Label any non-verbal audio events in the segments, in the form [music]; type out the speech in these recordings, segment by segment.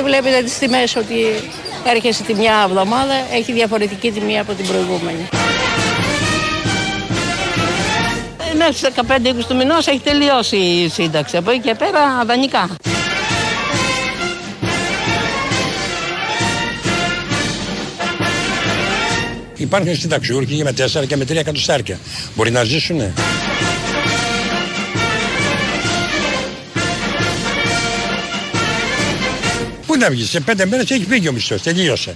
δεν βλέπετε τις τιμές ότι έρχεσαι τη μια εβδομάδα, έχει διαφορετική τιμή από την προηγούμενη. Ε, Μέχρι στις 15-20 του μηνός έχει τελειώσει η σύνταξη. Από εκεί και πέρα δανεικά. Υπάρχουν συνταξιούργοι και με 4 και με 3 εκατοστάρια. Μπορεί να ζήσουνε; Πού να βγεις, σε πέντε μέρες έχεις φύγει ο μισθός, τελείωσε.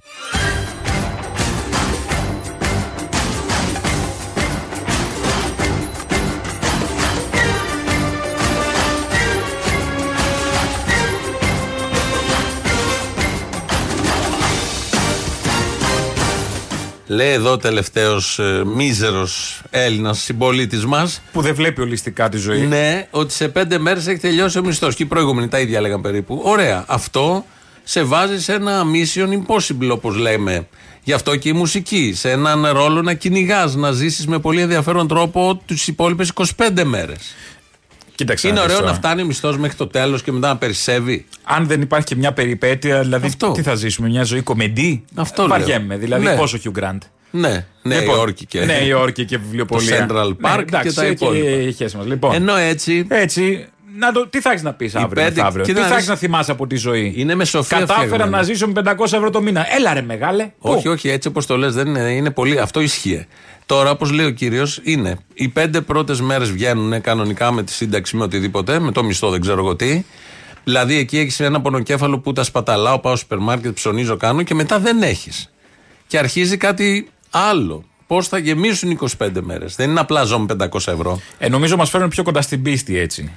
Λέει εδώ τελευταίος ε, μίζερος Έλληνας συμπολίτης μας. Που δεν βλέπει ολιστικά τη ζωή. Ναι, ότι σε πέντε μέρες έχει τελειώσει ο μισθός. Και οι προηγούμενοι τα ίδια λέγαν περίπου. Ωραία. Αυτό σε βάζει σε ένα mission impossible, όπως λέμε. Γι' αυτό και η μουσική. Σε έναν ρόλο να κυνηγάς, να ζήσεις με πολύ ενδιαφέρον τρόπο τις υπόλοιπες 25 μέρες. Κοίταξε. Είναι να δεις ωραίο να τώρα. φτάνει ο μισθός μέχρι το τέλος και μετά να περισσεύει. Αν δεν υπάρχει και μια περιπέτεια, δηλαδή Αυτό. τι θα ζήσουμε, μια ζωή κομμεντή; Αυτό λέω. Βαριέμαι. Δηλαδή Ναι. πόσο Hugh Grant. Ναι, Νέα Λοιπόν, Υόρκη και. Νέα Υόρκη και βιβλιοπολία. Το Central Park Ναι, εντάξει, και τα εκεί υπόλοιπα. η σχέση μας. Λοιπόν, Ενώ έτσι. έτσι, να το, τι θα έχεις να πεις αύριο, πέντε- μεθαύριο, κοίτα τι να θα δεις. έχεις να θυμάσαι από τη ζωή; Είναι με σοφία Κατάφερα φτιαγμένα. να ζήσω με 500 ευρώ το μήνα. Έλα ρε μεγάλε. Όχι, Πού; όχι, έτσι όπως το λες, δεν είναι, είναι πολύ. Αυτό ισχύει. Τώρα, όπως λέει ο κύριος, είναι οι πέντε πρώτες μέρες βγαίνουν κανονικά με τη σύνταξη, με οτιδήποτε, με το μισθό, δεν ξέρω εγώ τι. Δηλαδή, εκεί έχεις ένα πονοκέφαλο που τα σπαταλάω, πάω στο σούπερ μάρκετ, ψωνίζω, κάνω και μετά δεν έχεις. Και αρχίζει κάτι άλλο. Πώς θα γεμίσουν 25 μέρες; Δεν είναι απλά ζω με 500 ευρώ. Ε, νομίζω μας φέρνουν πιο κοντά στην πίστη έτσι.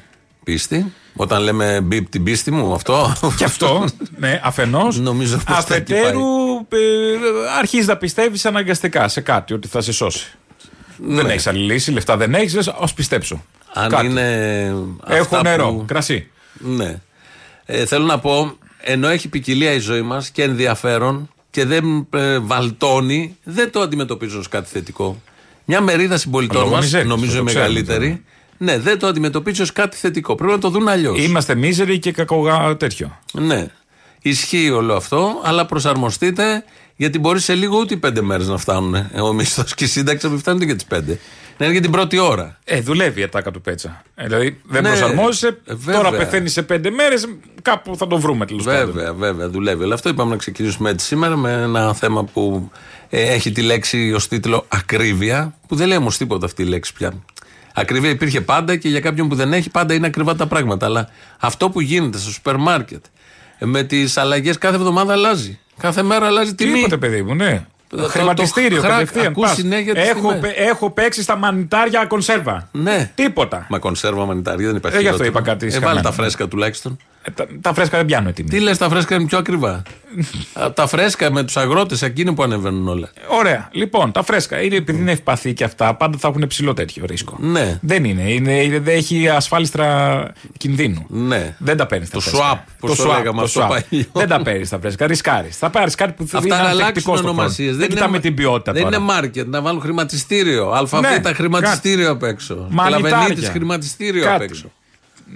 Πίστη. Όταν λέμε μπιπ την πίστη μου, αυτό. Και αυτό, ναι, αφενός. Νομίζω πως θα εκεί Αφετέρου, ε, αρχίζεις να πιστεύεις αναγκαστικά σε κάτι ότι θα σε σώσει. Δεν Ναι. έχεις άλλη λύση, λεφτά δεν έχεις, ας πιστέψω. Αν Κάτι. είναι. Έχω αυτά νερό, που- κρασί. Ναι. Ε, θέλω να πω, ενώ έχει ποικιλία η ζωή μας και ενδιαφέρον και δεν ε, βαλτώνει, δεν το αντιμετωπίζω ως κάτι θετικό. Μια μερίδα συμπολιτών Λόγω μας, μιζέριας, νομίζω το η ξέρουμε μεγαλύτερη, ναι, δεν το αντιμετωπίζει ως κάτι θετικό. Πρέπει να το δουν αλλιώς. Είμαστε μίζεροι και κακογά τέτοιο. Ναι. Ισχύει όλο αυτό, αλλά προσαρμοστείτε γιατί μπορεί σε λίγο ούτε οι πέντε μέρες να φτάνουν. ε, Ο μισθός και η σύνταξη να μην φτάνουν και τις πέντε. Να είναι για την πρώτη ώρα. Ε, δουλεύει η ατάκα του Πέτσα. Ε, δηλαδή δεν Ναι, προσαρμόζεσαι. ε, βέβαια. τώρα πεθαίνει σε πέντε μέρες, κάπου θα το βρούμε τέλος πάντων. Βέβαια, βέβαια, δουλεύει. Αλλά αυτό είπαμε να ξεκινήσουμε έτσι σήμερα με ένα θέμα που ε, έχει τη λέξη ως τίτλο Ακρίβεια, που δεν λέει όμως τίποτα αυτή η λέξη πια. Ακρίβεια υπήρχε πάντα και για κάποιον που δεν έχει, πάντα είναι ακριβά τα πράγματα. Αλλά αυτό που γίνεται στο σούπερ μάρκετ ε, με τις αλλαγές κάθε εβδομάδα αλλάζει. Κάθε μέρα αλλάζει τιμή. Τίποτε, παιδί μου, ναι. Το- το- Χρηματιστήριο, το χρακ, κατευθείαν. ακούς πας. συνέχεια τις έχω, τιμές. πε- έχω παίξει στα μανιτάρια κονσέρβα. Ναι. Τίποτα. Μα κονσέρβα μανιτάρια δεν υπάρχει. Ε, γι' αυτό χειρότερο. είπα κάτι Ε, βάλε σκαμμένο. τα φρέσκα τουλάχιστον. Ε, τα, τα φρέσκα δεν πιάνουν τιμή. Τι λες, τα φρέσκα είναι πιο ακριβά; [laughs] Α, τα φρέσκα με τους αγρότες, εκείνοι που ανεβαίνουν όλα. Ωραία. Λοιπόν, τα φρέσκα. Είναι, επειδή είναι ευπαθή και αυτά, πάντα θα έχουν ψηλό τέτοιο ρίσκο. Ναι. Δεν είναι. είναι, είναι δεν έχει ασφάλιστρα κινδύνου. Ναι. Δεν τα παίρνεις τα Το φρέσκα. swap, πώς το λέγαμε αυτό παλιό. Δεν τα παίρνεις τα φρέσκα. Ρισκάρεις. Θα πάρεις κάτι που θα Αυτά να αλλάξουν ανθεκτικό στον ονομασίες. χρόνο. Δεν κοιτάμε την ποιότητα Δεν τώρα. είναι μάρκετ, να βάλουν χρηματιστήριο. Αλφαβήτα Ναι, χρηματιστήριο απ' έξω. Μανιτάρια. Κλαβενίτη χρηματιστήριο απ' Κάτι. έξω.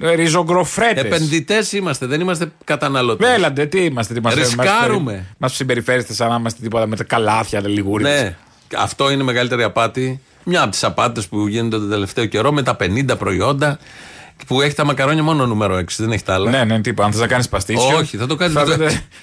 Ε, Ριζογκροφρέτες. Επενδυτές είμαστε, δεν είμαστε καταναλωτές. Βέλαντε, τι είμαστε, τι είμαστε. Ρισκάρουμε. Μας συμπεριφέρεστε σαν να είμαστε τίποτα με τα καλάθια, λιγούρια. Ναι, αυτό είναι η μεγαλύτερη απάτη. Μια από τις απάτες που γίνονται τον τελευταίο καιρό με τα 50 προϊόντα που έχει τα μακαρόνια μόνο νούμερο 6, δεν έχει τα άλλα. Ναι, ναι, τίποτα. Αν θες να κάνεις παστίτσιο. Όχι, θα το κάνεις Θα, θα,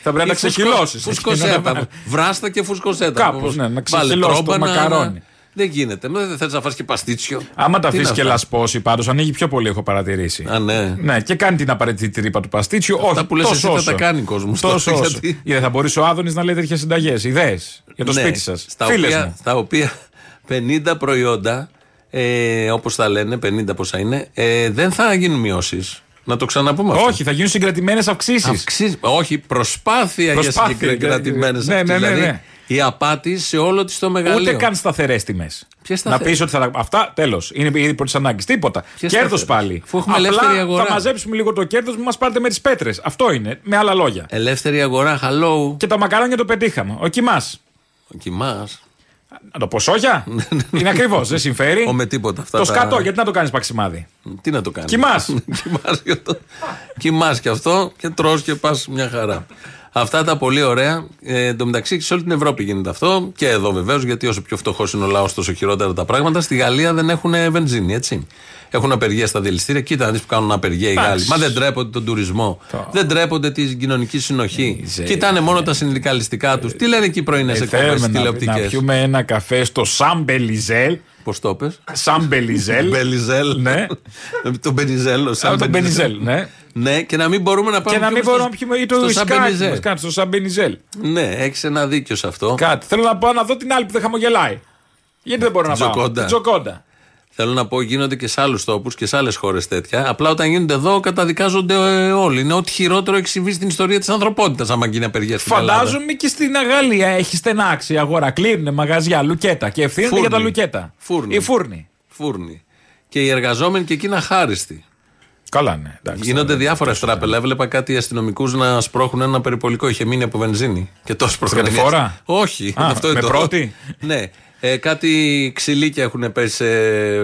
θα πρέπει να τα ξεχυλώσεις. Φουσκωσέτα. [laughs] Βράστα και φουσκωσέτα. Κάπως, ναι, να Βάλε ξεχυλώσεις το τρόμπα να- μακαρόνι. Δεν γίνεται. Δεν θες να φας και παστίτσιο. Άμα τα Τι αφήσεις είναι και αυτά; λασπώσει, πάντω ανοίγει πιο πολύ, έχω παρατηρήσει. Α, ναι. Ναι, και κάνει την απαραίτητη τρύπα του παστίτσιου. Όχι, που λες τόσο εσύ θα όσο. τα κάνει ο κόσμος Τόσο τώρα, όσο. γιατί- Ή δεν θα μπορούσε ο Άδωνης να λέει τέτοιες συνταγές, ιδέες για το Ναι, σπίτι σας. Στα, Φίλες οποία, μου. στα οποία 50 προϊόντα, ε, όπως τα λένε, 50 πόσα είναι, ε, δεν θα γίνουν μειώσεις. Να το ξαναπούμε αυτό. Όχι, θα γίνουν συγκρατημένες αυξήσεις. Αυξήσεις- όχι, προσπάθεια, Προσπάθεια, για συγκεκριμένε ναι, ναι, ναι, ναι. Η απάτη σε όλο της το μεγαλείο. Ούτε καν σταθερές τιμές. Ποιες Να σταθερές; πεις ότι θα τα. Αυτά τέλος. Είναι ήδη πρώτης ανάγκης. Τίποτα. Ποιες Κέρδος σταθερές; πάλι. Αφού έχουμε Απλά ελεύθερη αγορά. Θα μαζέψουμε λίγο το κέρδος που μας πάρετε με τις πέτρες. Αυτό είναι. Με άλλα λόγια. Ελεύθερη αγορά, hello. Και τα μακαρόνια το πετύχαμε. Ο κοιμά. Ο κοιμά. Να το πω σόγια; [laughs] Είναι ακριβώς, δεν συμφέρει. Ο με τίποτα αυτά. Το τα- σκατό, γιατί να το κάνεις παξιμάδι. Τι να το κάνεις; Κοιμάς. Κοιμάς και αυτό. Κοιμάς και αυτό και τρως και πας μια χαρά. Αυτά τα πολύ ωραία. Ε, εν τω μεταξύ σε όλη την Ευρώπη γίνεται αυτό. Και εδώ βεβαίως, γιατί όσο πιο φτωχός είναι ο λαός, τόσο χειρότερα τα πράγματα. Στη Γαλλία δεν έχουν βενζίνη, έτσι. Έχουν απεργία στα δηληστήρια. Κοίτα να δεις που κάνουν απεργία οι Εντάξει. Γάλλοι. Μα δεν τρέπονται τον τουρισμό. Το. Δεν τρέπονται την κοινωνική συνοχή. Ζε- Κοιτάνε μόνο τα συνδικαλιστικά τους. Τι λένε εκεί οι πρωινέ Ε, εκπομπέ θέλουμε να, να τηλεοπτικές; πιούμε ένα καφέ στο Σαμπελιζέλ. Πώς το πες; Σαμπελιζέλ. Μπελιζέλ. Ναι. τον Μπενιζέλο. σαν Από τον Μπενιζέλ, ναι. Ναι, και να μην μπορούμε να πάμε Και να μην στο- μπορούμε να πιούμε ή το στο ουισκάκι Σαμπενιζέλ. μας κάνει στο Σαμπενιζέλ. Ναι, έχεις ένα δίκιο σε αυτό. Κάτι. Θέλω να πάω να δω την άλλη που δεν χαμογελάει. Γιατί δεν μπορώ να πάω; Τζοκόντα. Την Τζοκόντα. Θέλω να πω, γίνονται και σε άλλους τόπους και σε άλλες χώρες τέτοια. Απλά όταν γίνονται εδώ, καταδικάζονται ε, όλοι. Είναι ό,τι χειρότερο έχει συμβεί στην ιστορία της ανθρωπότητας, άμα γίνει απεργία στην Ελλάδα. Φαντάζομαι και στην Γαλλία έχει στενάξει η αγορά. Κλείνουν μαγαζιά, λουκέτα και ευθύνονται Φούρνη. για τα λουκέτα. Φούρνη. Οι φούρνοι. Φούρνη. Και οι εργαζόμενοι και εκεί είναι αχάριστοι. Καλά, ναι. Εντάξει, Γίνονται τώρα, διάφορα τόσο στράπελα. Έβλεπα κάτι αστυνομικούς να σπρώχνουν ένα περιπολικό. Είχε μείνει από βενζίνη. Και τόσο Τρίτη φορά; Όχι. Α, αυτό είναι με το- πρώτη; ναι. Ε, κάτι ξυλίκια έχουν πέσει σε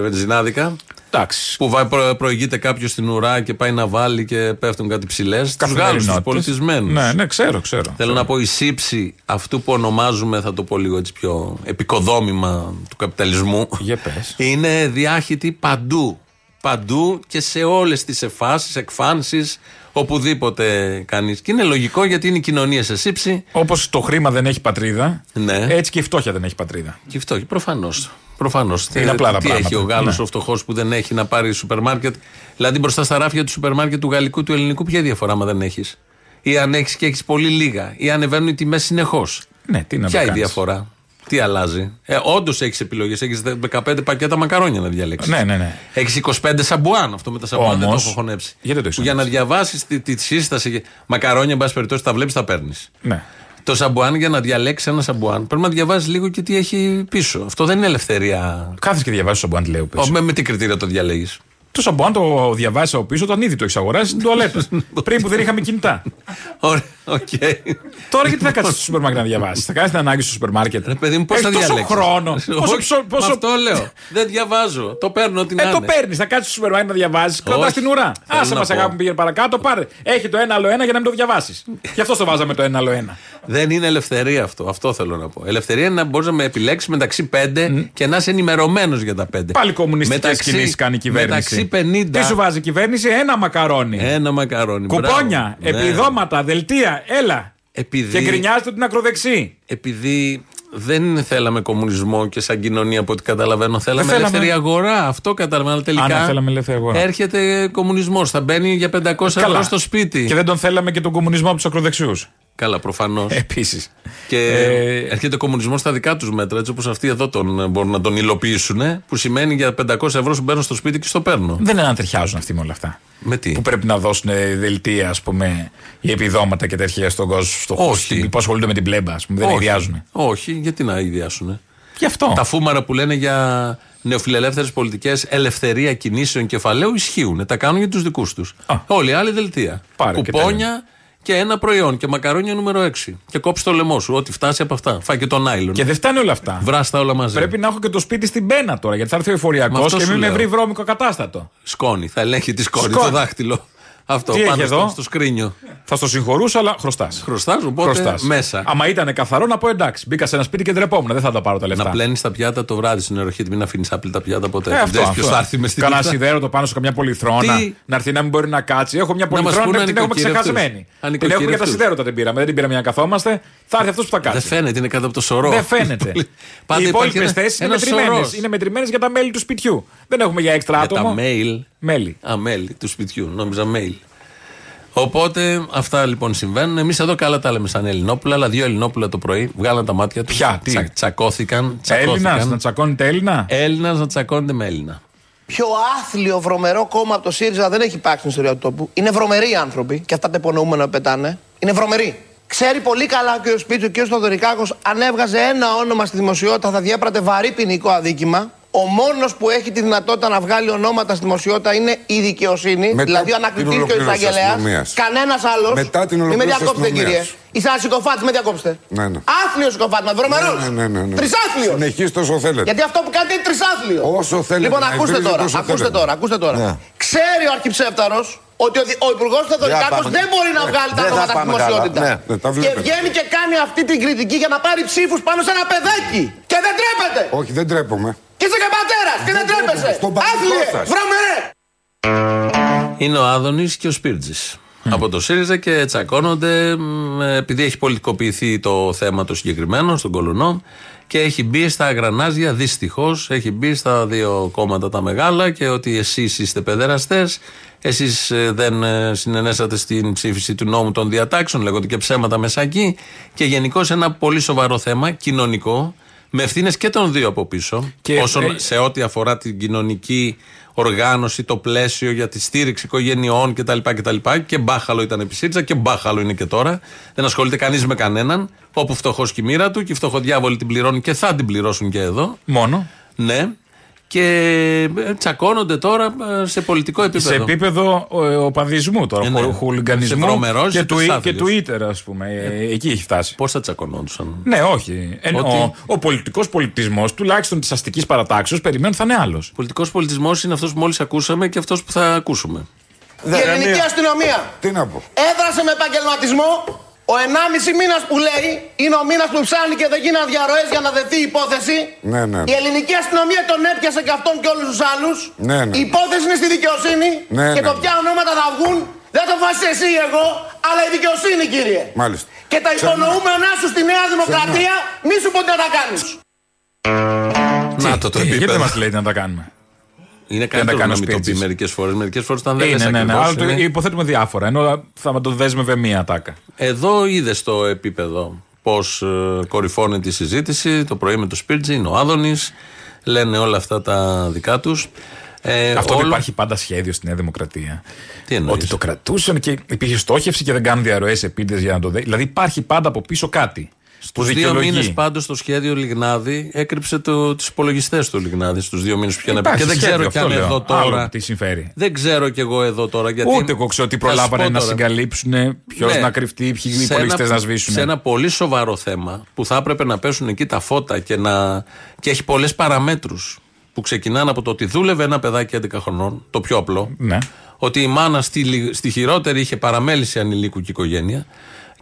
βενζινάδικα. Εντάξει. Που βα- προ- προηγείται κάποιος στην ουρά και πάει να βάλει και πέφτουν κάτι ψηλές. Τους Γάλλους, τους Καθημερινότητες. πολιτισμένους. Ναι, ναι, ξέρω, ξέρω. Θέλω να πω η σύψη αυτού που ονομάζουμε, θα το πω λίγο έτσι πιο επικοδόμημα του καπιταλισμού. Για πες. Είναι διάχυτη παντού. Παντού και σε όλες τις εφάσεις, εκφάνσεις, οπουδήποτε κανείς. Και είναι λογικό γιατί είναι η κοινωνία σε σύψη. Όπως το χρήμα δεν έχει πατρίδα, Ναι. έτσι και η φτώχεια δεν έχει πατρίδα. Και αυτό, προφανώς. Προφανώς. Είναι απλά τα τι πράγματα. έχει ο Γάλλος Ναι. ο φτωχός που δεν έχει να πάρει σούπερ μάρκετ. Δηλαδή μπροστά στα ράφια του σούπερ μάρκετ του γαλλικού, του ελληνικού, ποια διαφορά άμα δεν έχεις; Ή αν έχεις και έχεις πολύ λίγα. Ή ανεβαίνουν οι τιμές συνεχώς; Ναι, τι να Ποια το η κάνεις; διαφορά; Τι αλλάζει; Ε, Όντως έχεις επιλογές. Έχεις 15 πακέτα μακαρόνια να διαλέξεις. Ναι, ναι, ναι. Έχεις 25 σαμπουάν. Αυτό με τα σαμπουάν δεν το Όμως, έχω χωνέψει. γιατί δεν το έχεις Που για να χωνέψει; διαβάσεις τη, τη σύσταση. Μακαρόνια, εν πάση περιπτώσει, τα βλέπεις, τα παίρνεις. Ναι. Το σαμπουάν για να διαλέξεις ένα σαμπουάν πρέπει να διαβάζεις λίγο και τι έχει πίσω. Αυτό δεν είναι ελευθερία. Κάθε και διαβάζεις το σαμπουάν, τι λέει ο πίσω. Ο, με, με τι κριτήρια το διαλέγεις. Το σαμπουάν το διαβάζει από πίσω όταν ήδη το έχεις αγοράσει στην τουαλέτα. [laughs] Πριν που δεν είχαμε κινητά. Ωραία, οκ. Τώρα γιατί θα κάτσεις στο σούπερ μάρκετ να διαβάσεις; Θα κάνεις την ανάγκη στο σούπερ μάρκετ. Ρε παιδί μου, πώς Έχεις θα τόσο διαλέξεις; χρόνο. Πόσο, πόσο, πόσο... Αυτό λέω. δεν διαβάζω. Το παίρνω ό,τι να Ε, το είναι. παίρνεις, θα κάτσεις στο σούπερ μάρκετ να διαβάζει. Κρατά Όχι. την ουρά. Θέλω Άσε να μας πω. αγάπη πήγαινε παρακάτω, πάρε. Έχει το ένα άλλο ένα για να μην το διαβάσεις. Γι' αυτό το βάζαμε το ένα άλλο ένα. Δεν είναι ελευθερία αυτό. Αυτό θέλω να πω. Ελευθερία είναι να μπορείς να με επιλέξεις μεταξύ πέντε και να είσαι ενημερωμένος για τα πέντε. Πάλι κομμουνιστικές Μεταξύ- κινήσεις κάνει η κυβέρνηση. Μεταξύ 50. Τι σου βάζει η κυβέρνηση, ένα μακαρόνι. Ένα μακαρόνι. Κουπόνια, Μπράβο. Ναι. επιδόματα, δελτία, έλα. Επειδή, Και γκρινιάζετε την ακροδεξή. επειδή δεν θέλαμε κομμουνισμό και σαν κοινωνία από ό,τι καταλαβαίνω, θέλαμε, θέλαμε. ελεύθερη αγορά. Αυτό καταλαβαίνω. Αλλά τελικά Α, ναι, θέλαμε ελεύθερη αγορά. έρχεται κομμουνισμός. Θα μπαίνει για 500 ευρώ στο σπίτι. Και δεν τον θέλαμε και τον κομμουνισμό από τους ακροδεξιούς. Καλά, προφανώς. Επίσης. Και Ε, έρχεται κομμουνισμός στα δικά τους μέτρα, έτσι όπως αυτοί εδώ τον, ε, μπορούν να τον υλοποιήσουν. Που σημαίνει για 500 ευρώ σου μπαίνω στο σπίτι και στο παίρνω. Δεν είναι να ταιριάζουν αυτοί με όλα αυτά. Με τι; Που πρέπει να δώσουν ε, δελτία, ας πούμε, οι επιδόματα και τέτοια στον κόσμο. Στο Όχι. Που ασχολούνται με την πλέμπα, ας πούμε. Δεν Όχι. ιδιάζουν. Όχι, γιατί να ιδιάσουν. Γι' αυτό. Τα φούμαρα που λένε για νεοφιλελεύθερες πολιτικές, ελευθερία κινήσεων κεφαλαίου ισχύουν. Τα κάνουν για τους δικούς τους. Α. Όλοι οι άλλοι δελτία. Πάρε και Κουπόνια και, ένα προϊόν. Και μακαρόνια νούμερο 6. Και κόψει το λαιμό σου. Ό,τι φτάσει από αυτά. Φάει και τον άιλον. Και δεν φτάνει όλα αυτά. Βράστα όλα μαζί. Πρέπει να έχω και το σπίτι στην πένα τώρα, γιατί θα έρθει ο Μα εφοριακός αυτό και σου μην με λέω. βρει βρώμικο κατάστατο. Σκόνη. Θα ελέγχει τη σκόνη, Σκόνη. το δάχτυλο. Αυτό Τι πάνω έχει στο, εδώ; στο σκρίνιο. Θα στο συγχωρούσα, αλλά χρωστάς. Χρωστάς, οπότε μέσα. Άμα ήταν καθαρό, να πω εντάξει. Μπήκα σε ένα σπίτι και ντρεπόμουν. Δεν θα τα πάρω τα λεφτά. Να πλένεις τα πιάτα το βράδυ στην εροχή, μην αφήνεις άπλυτα πιάτα ποτέ. Ε, Δεν αυτό, ξέρεις αυτό. ποιος θα έρθει μες στην Κάνα νύχτα. σιδέρο το πάνω σε καμιά πολυθρόνα. Τι; Να έρθει να μην μπορεί να κάτσει. Έχω μια Να μας πολυθρόνα πούνε την έχουμε νοικοκυρευτούς. ξεχασμένη. Την έχουμε για τα Ανοικοκυρευτούς. σιδέρωτα την πήραμε. Δεν την πήραμε για να καθόμαστε. Θα έρθει αυτός που θα Δεν κάτσει. φαίνεται, είναι κάτω από το σωρό. Δεν φαίνεται. [laughs] Πάντα Οι υπάρχει υπόλοιπες ένα- θέσεις είναι ένας μετρημένες. σωρός. Είναι μετρημένες για τα μέλη του σπιτιού. Δεν έχουμε για έξτρα Για τα άτομο. mail. Μέλη. Α, μέλη του σπιτιού. Νόμιζα mail. Οπότε αυτά λοιπόν συμβαίνουν. Εμείς εδώ καλά τα λέμε σαν Ελληνόπουλα, αλλά δύο Ελληνόπουλα το πρωί βγάλαν τα μάτια τους. Ποια, τι; τσακώθηκαν. Έλληνας, τσακώθηκαν. να τσακώνεται Έλληνα; Έλληνας να τσακώνεται με Έλληνα. πιο άθλιο, βρωμερό κόμμα από το ΣΥΡΙΖΑ δεν έχει υπάρξει στην ιστορία του τόπου. Είναι βρωμεροί άνθρωποι και αυτά τα υπονοούμενα πετάνε. Είναι βρωμεροί. Ξέρει πολύ καλά ο κ. Σπίτσο, ο κ. Θοδωρικάκο, αν έβγαζε ένα όνομα στη δημοσιότητα θα διέπρατε βαρύ ποινικό αδίκημα. Ο μόνος που έχει τη δυνατότητα να βγάλει ονόματα στη δημοσιότητα είναι η δικαιοσύνη, Μετά δηλαδή ο την ανακριτή και ο ολοκλήρωση της εισαγγελέας. αστυνομίας. Κανένας άλλος. Μετά την Μην με ολοκλήρωση της διακόψετε, κύριε. αστυνομίας. Είσαι ένα συκοφάτη, με διακόψετε. Ναι, ναι. Άθλιο συκοφάτη, βρωμερό. Ναι, ναι, ναι, ναι. Τρισάθλιο. Συνεχίστε όσο θέλετε. Γιατί αυτό που κάνετε είναι τρισάθλιο. Όσο θέλετε, Λοιπόν, να ακούστε υβρίζετε τώρα, όσο ακούστε θέλετε. τώρα, ακούστε τώρα. Ναι. Ξέρει ο αρχιψέφταρο ότι ο, δι- ο υπουργός Θεοδωρικάκος πάμε. δεν μπορεί να Ναι, βγάλει τα δεν θα ονόματα στη πάμε δημοσιότητα. καλά. Ναι, ναι, τα και βλέπετε. βγαίνει και κάνει αυτή την κριτική για να πάρει ψήφους πάνω σε ένα παιδάκι. Και δεν τρέπεται. Όχι, δεν τρέπομαι. Και είσαι και πατέρας και δεν τρέπεσαι. Στον πατρικό Άθλιε, σας. βρωμερέ. Είναι ο Άδωνης και ο Σπίρτζης. Από το ΣΥΡΙΖΑ και τσακώνονται μ, επειδή έχει πολιτικοποιηθεί το θέμα το συγκεκριμένο στον Κολονό και έχει μπει στα αγρανάζια, δυστυχώς έχει μπει στα δύο κόμματα τα μεγάλα και ότι εσείς είστε παιδεραστές, εσείς δεν ε, συνενέσατε στην ψήφιση του νόμου των διατάξεων, λέγονται και ψέματα μέσα εκεί. Και γενικώς ένα πολύ σοβαρό θέμα κοινωνικό, με ευθύνες και των δύο από πίσω, Και, όσον ε, σε ό,τι αφορά την κοινωνική οργάνωση, το πλαίσιο για τη στήριξη οικογενειών κτλ. κτλ. Και μπάχαλο ήταν επί ΣΥΡΙΖΑ και μπάχαλο είναι και τώρα. Δεν ασχολείται κανείς με κανέναν. Όπου φτωχός και η μοίρα του και οι φτωχοδιάβολοι την πληρώνουν και θα την πληρώσουν και εδώ. Μόνο. Ναι. Και ε, τσακώνονται τώρα ε, σε πολιτικό επίπεδο. Σε επίπεδο ε, οπαδισμού τώρα, Ε, ναι. χου- Είσαι χουλιγκανισμού βρωμερός, και, είσαι του, και τρισάθλιος. Twitter, ας πούμε. Ε, εκεί έχει φτάσει. Πώς θα τσακωνόντουσαν; Ναι, όχι. Εν- Ότι- ο ο πολιτικός πολιτισμός, τουλάχιστον της αστικής παρατάξεως, περιμένουν θα είναι άλλος. Πολιτικός πολιτισμός είναι αυτός που μόλις ακούσαμε και αυτός που θα ακούσουμε. Η ελληνική αστυνομία Τι να πω. έδρασε με επαγγελματισμό. Ο 1,5 μήνας που λέει είναι ο μήνας που ψάχνει και δεν γίνανε διαρροές για να δεθεί η υπόθεση. Ναι, ναι. Η ελληνική αστυνομία τον έπιασε και αυτόν και όλους τους άλλους. Ναι, ναι. Η υπόθεση είναι στη δικαιοσύνη. Ναι, και ναι. το ποια ονόματα θα βγουν δεν το αποφάσισε εσύ ή εγώ, αλλά η δικαιοσύνη, κύριε. Μάλιστα. Και τα Ξένα. υπονοούμενά σου στη Νέα Δημοκρατία, μη σου πω τι να τα κάνεις. Να το το Ε, Γιατί επίπεδο. δεν μας λέει να τα κάνουμε; Είναι τα καλύτερο κάνει να ο μην το πει Σπίρτζης. μερικές φορές. Μερικές φορές όταν δεν Είναι, λες ναι, ναι, ακριβώς, αλλά το είναι- υποθέτουμε διάφορα. Ενώ θα το δέσμευε μία τάκα. Εδώ είδες το επίπεδο πώς κορυφώνεται η συζήτηση. Το πρωί με το Σπίρτζι, είναι ο Άδωνης. Λένε όλα αυτά τα δικά τους. Ε, Αυτό ότι όλο- υπάρχει πάντα σχέδιο στη Νέα Δημοκρατία. Τι εννοείς; Ότι το κρατούσαν και υπήρχε στόχευση και δεν κάνουν διαρροές επίτηδες για να το δει. Δηλαδή υπάρχει πάντα από πίσω κάτι. Που Στου δύο δικαιολογεί. μήνες πάντως το σχέδιο Λιγνάδη έκρυψε του υπολογιστές του Λιγνάδη στους δύο μήνες που είχε να πει. Υπάρχει Και δεν σχέδιο, ξέρω κι αν αυτό λέω. εδώ τώρα. Άλλο τι συμφέρει. Δεν ξέρω κι εγώ εδώ τώρα γιατί. Ούτε εγώ ξέρω τι Θα σου προλάβανε πω να τώρα. συγκαλύψουν, ποιος Ναι. να κρυφτεί, ποιοι Σε υπολογιστές ένα- να σβήσουν. Σε ένα πολύ σοβαρό θέμα που θα έπρεπε να πέσουν εκεί τα φώτα και, να... και έχει πολλές παραμέτρους που ξεκινάνε από το ότι δούλευε ένα παιδάκι 11 χρονών, το πιο απλό. Ναι. Ότι η μάνα στη, λι- στη χειρότερη είχε παραμέληση ανηλίκου και οικογένεια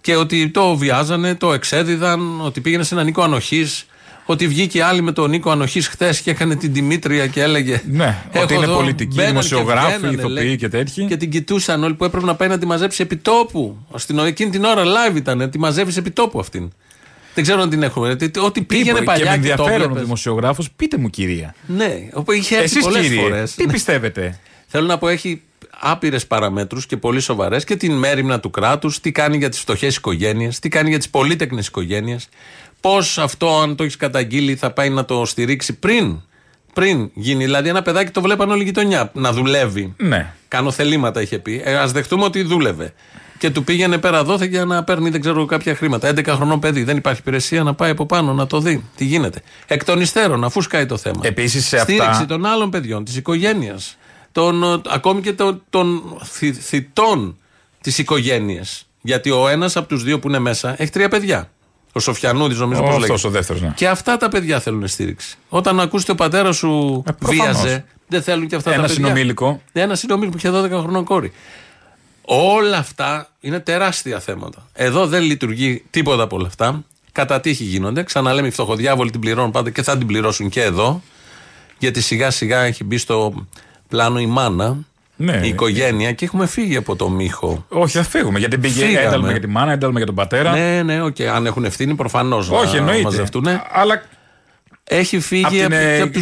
και ότι το βιάζανε, το εξέδιδαν, ότι πήγαινε σε έναν οίκο ανοχής. Ότι βγήκε άλλη με τον Νίκο Ανοχής χθες και έκανε την Δημήτρια και έλεγε. Ναι, «Έχω ότι είναι εδώ», πολιτικοί, μπαίναν και δημοσιογράφοι, βγαίνανε, ηθοποιοί λέει. και τέτοιοι. Και την κοιτούσαν όλοι που έπρεπε να πάει να τη μαζέψει επί τόπου. Στην, εκείνη την ώρα live ήταν, τη μαζεύεις επί τόπου αυτήν. Δεν ξέρω αν την έχουμε. Τι- Ό,τι πήγαινε και παλιά με και, το ενδιαφέρον ο βλέπεις. δημοσιογράφος, πείτε μου κυρία. Ναι, όπου είχε έρθει Εσείς πολλές κύριε, φορές. τι πιστεύετε; Θέλω να πω, έχει άπειρες παραμέτρους και πολύ σοβαρές και την μέρημνα του κράτους, τι κάνει για τις φτωχές οικογένειες, τι κάνει για τις πολύτεκνες οικογένειες, πώς αυτό, αν το έχεις καταγγείλει, θα πάει να το στηρίξει πριν. Πριν γίνει, δηλαδή ένα παιδάκι το βλέπαν όλη η γειτονιά να δουλεύει. Ναι. Κάνω θελήματα, είχε πει. Ε, Α δεχτούμε ότι δούλευε. Και του πήγαινε πέρα δόθε για να παίρνει, δεν ξέρω, κάποια χρήματα. 11 χρονών παιδί, δεν υπάρχει υπηρεσία να πάει από πάνω να το δει. Τι γίνεται. Εκ των υστέρων, αφού σκάει το θέμα. Επίσης, σε αυτά- Στήριξη των άλλων παιδιών, της οικογένειας. Των, ακόμη και των, των θη- θητών της οικογένειας. Γιατί ο ένας από τους δύο που είναι μέσα έχει τρία παιδιά. Ο Σοφιανούδης, νομίζω Ο πώς αυτός λέγεται. ο δεύτερος, ναι. Και αυτά τα παιδιά θέλουν στήριξη. Όταν ακούς ότι ο πατέρας σου Ε, προφανώς. βίαζε, δεν θέλουν και αυτά Ένα τα παιδιά. συνομήλικο. Ένα συνομήλικο που είχε 12 χρονών κόρη. Όλα αυτά είναι τεράστια θέματα. Εδώ δεν λειτουργεί τίποτα από όλα αυτά. Κατά τύχη γίνονται. Ξαναλέμε, οι φτωχοδιάβολοι την πληρώνουν πάντα και θα την πληρώσουν και εδώ. Γιατί σιγά σιγά έχει μπει στο πλάνο η μάνα, Ναι. η οικογένεια και έχουμε φύγει από το Μίχο. Όχι, θα φύγουμε. Γιατί πήγε Φύγαμε. ένταλμα για τη μάνα, ένταλμα για τον πατέρα. Ναι, ναι, οκ. Αν έχουν ευθύνη, προφανώς Όχι, να εννοείται. μαζευτούν. Αλλά Έχει Απ' φύγει την, από, ε, και από του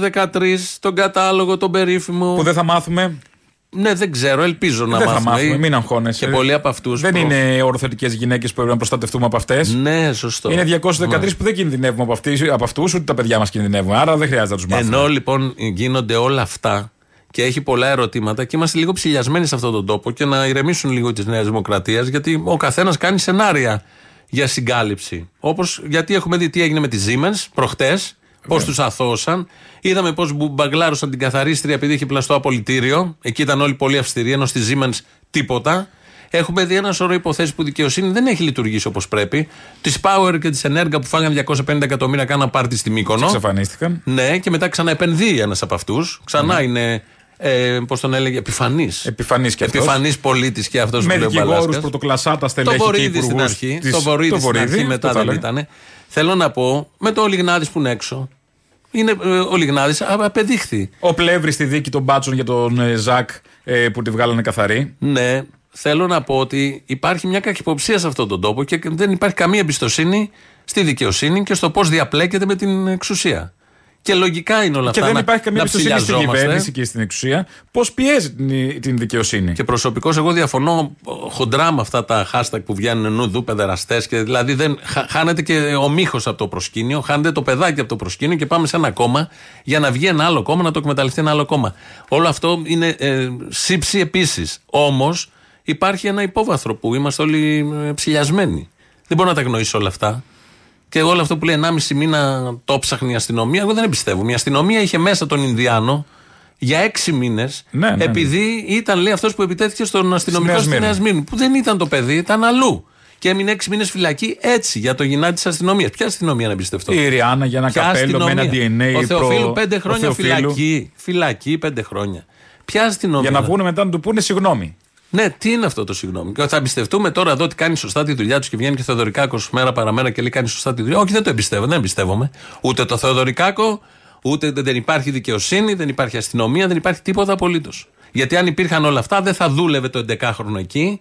213 τον κατάλογο, τον περίφημο. που δεν θα μάθουμε. Ναι, δεν ξέρω, ελπίζω να δεν θα μάθουμε. μάθουμε, μην αγχώνεσαι. Και πολλοί από αυτούς. Δεν είναι ορθωτικέ γυναίκες που πρέπει να προστατευτούμε από αυτές. Ναι, σωστό. Είναι 213 που δεν κινδυνεύουμε από, αυτοί, από αυτούς, ούτε τα παιδιά μας κινδυνεύουν. Άρα δεν χρειάζεται να τους μάθουμε. Ενώ λοιπόν γίνονται όλα αυτά και έχει πολλά ερωτήματα και είμαστε λίγο ψηλιασμένοι σε αυτόν τον τόπο και να ηρεμήσουν λίγο της Νέας Δημοκρατίας γιατί ο καθένας κάνει σενάρια για συγκάλυψη. Όπως γιατί έχουμε δει τι έγινε με τη Siemens προχτές, Πώς τους αθώσαν. Είδαμε πώς μπαγκλάρωσαν την καθαρίστρια επειδή είχε πλαστό απολυτήριο. Εκεί ήταν όλοι πολύ αυστηροί, ενώ στη Siemens τίποτα. Έχουμε δει ένα σωρό υποθέσεις που η δικαιοσύνη δεν έχει λειτουργήσει όπως πρέπει. Της Power και της Ενέργα που φάγαν 250 εκατομμύρια κάνα πάρτι στη Μύκονο. Εξαφανίστηκαν. Ναι, και μετά ξαναεπενδύει ένας από αυτούς. Ξανά είναι. Ε, Πώς τον έλεγε, επιφανής. Επιφανής και αυτός. Επιφανής πολίτης και αυτός που Με λέει ο δικηγόρους Μπαλάσκας. πρωτοκλασάτα Το στελέχη και Βορύδη στην υπουργούς αρχή. της- Το Βορύδη το στην Βορύδη, αρχή, μετά αυτό θα δεν έλεγα. ήταν. Θέλω να πω, με το Λιγνάδη που είναι έξω. Είναι, ε, ο Λιγνάδη απεδείχθη. Ο Πλεύρης στη δίκη των μπάτσων για τον ε, Ζακ ε, που τη βγάλανε καθαρή. Ναι, θέλω να πω ότι υπάρχει μια καχυποψία σε αυτόν τον τόπο και δεν υπάρχει καμία εμπιστοσύνη στη δικαιοσύνη και στο πώς διαπλέκεται με την εξουσία. Και λογικά είναι όλα Και αυτά. δεν να- υπάρχει καμία να εμπιστοσύνη στην ψηλιαζόμαστε. κυβέρνηση και στην εξουσία. Πώς πιέζει την, την δικαιοσύνη; Και προσωπικώς εγώ διαφωνώ χοντρά με αυτά τα hashtag που βγαίνουν νουδού, παιδεραστές. Δηλαδή δεν, χα- χάνεται και ο μύχος από το προσκήνιο, χάνεται το παιδάκι από το προσκήνιο και πάμε σε ένα κόμμα για να βγει ένα άλλο κόμμα, να το εκμεταλλευτεί ένα άλλο κόμμα. Όλο αυτό είναι ε, σύψη επίσης. Όμως υπάρχει ένα υπόβαθρο που είμαστε όλοι ε, ψηλιασμένοι. Δεν μπορώ να τα γνωρίσω όλα αυτά. Και όλο αυτό που λέει 1,5 μήνα το ψάχνει η αστυνομία, εγώ δεν εμπιστεύομαι. Η αστυνομία είχε μέσα τον Ινδιάνο για έξι μήνες, Ναι, ναι, ναι. επειδή ήταν λέει αυτός που επιτέθηκε στον αστυνομικό Νέα στη Σμύρνη. Νέα Σμύρνη. Που δεν ήταν το παιδί, ήταν αλλού. Και έμεινε έξι μήνες φυλακή έτσι για το γυνάτι της αστυνομίας. Ποια αστυνομία να εμπιστευτώ; Η Ριάννα για ένα Ποια καπέλο με ένα αστυνομία; DNA. Ο Θεοφίλου προ- πέντε ο χρόνια Θεοφίλου. φυλακή. Φυλακή πέντε χρόνια. Ποια αστυνομία; Για να βγουν μετά να του πούνε συγγνώμη. Ναι, τι είναι αυτό το συγγνώμη; Και θα εμπιστευτούμε τώρα εδώ ότι κάνει σωστά τη δουλειά τους και βγαίνει και ο Θεοδωρικάκος μέρα παραμέρα και λέει κάνει σωστά τη δουλειά. Όχι, δεν το εμπιστεύω, δεν εμπιστεύομαι. Ούτε το Θεοδωρικάκο, ούτε δεν υπάρχει δικαιοσύνη, δεν υπάρχει αστυνομία, δεν υπάρχει τίποτα απολύτως. Γιατί αν υπήρχαν όλα αυτά, δεν θα δούλευε το 11χρονο εκεί.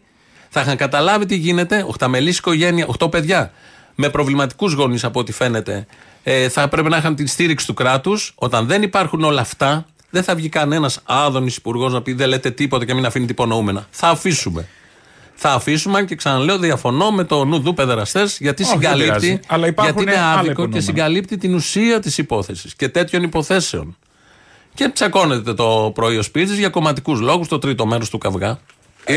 Θα είχαν καταλάβει τι γίνεται. Οχταμελής οικογένεια, οχτώ παιδιά. Με προβληματικούς γονείς από ό,τι φαίνεται. Ε, θα πρέπει να είχαν την στήριξη του κράτους. Όταν δεν υπάρχουν όλα αυτά, δεν θα βγει κανένας άδωνης υπουργός να πει δεν λέτε τίποτα και μην αφήνει υπονοούμενα. Θα αφήσουμε. Θα αφήσουμε και ξαναλέω, διαφωνώ με το νουδού παιδεραστέ γιατί Όχι, δεν συγκαλύπτει. πειράζει. Αλλά υπάρχουν γιατί είναι άλλα άδικο και υπονοούμενα. συγκαλύπτει την ουσία της υπόθεσης και τέτοιων υποθέσεων. Και τσακώνεται το πρωί ο Σπίρτζης για κομματικούς λόγους, το τρίτο μέρος του καυγά.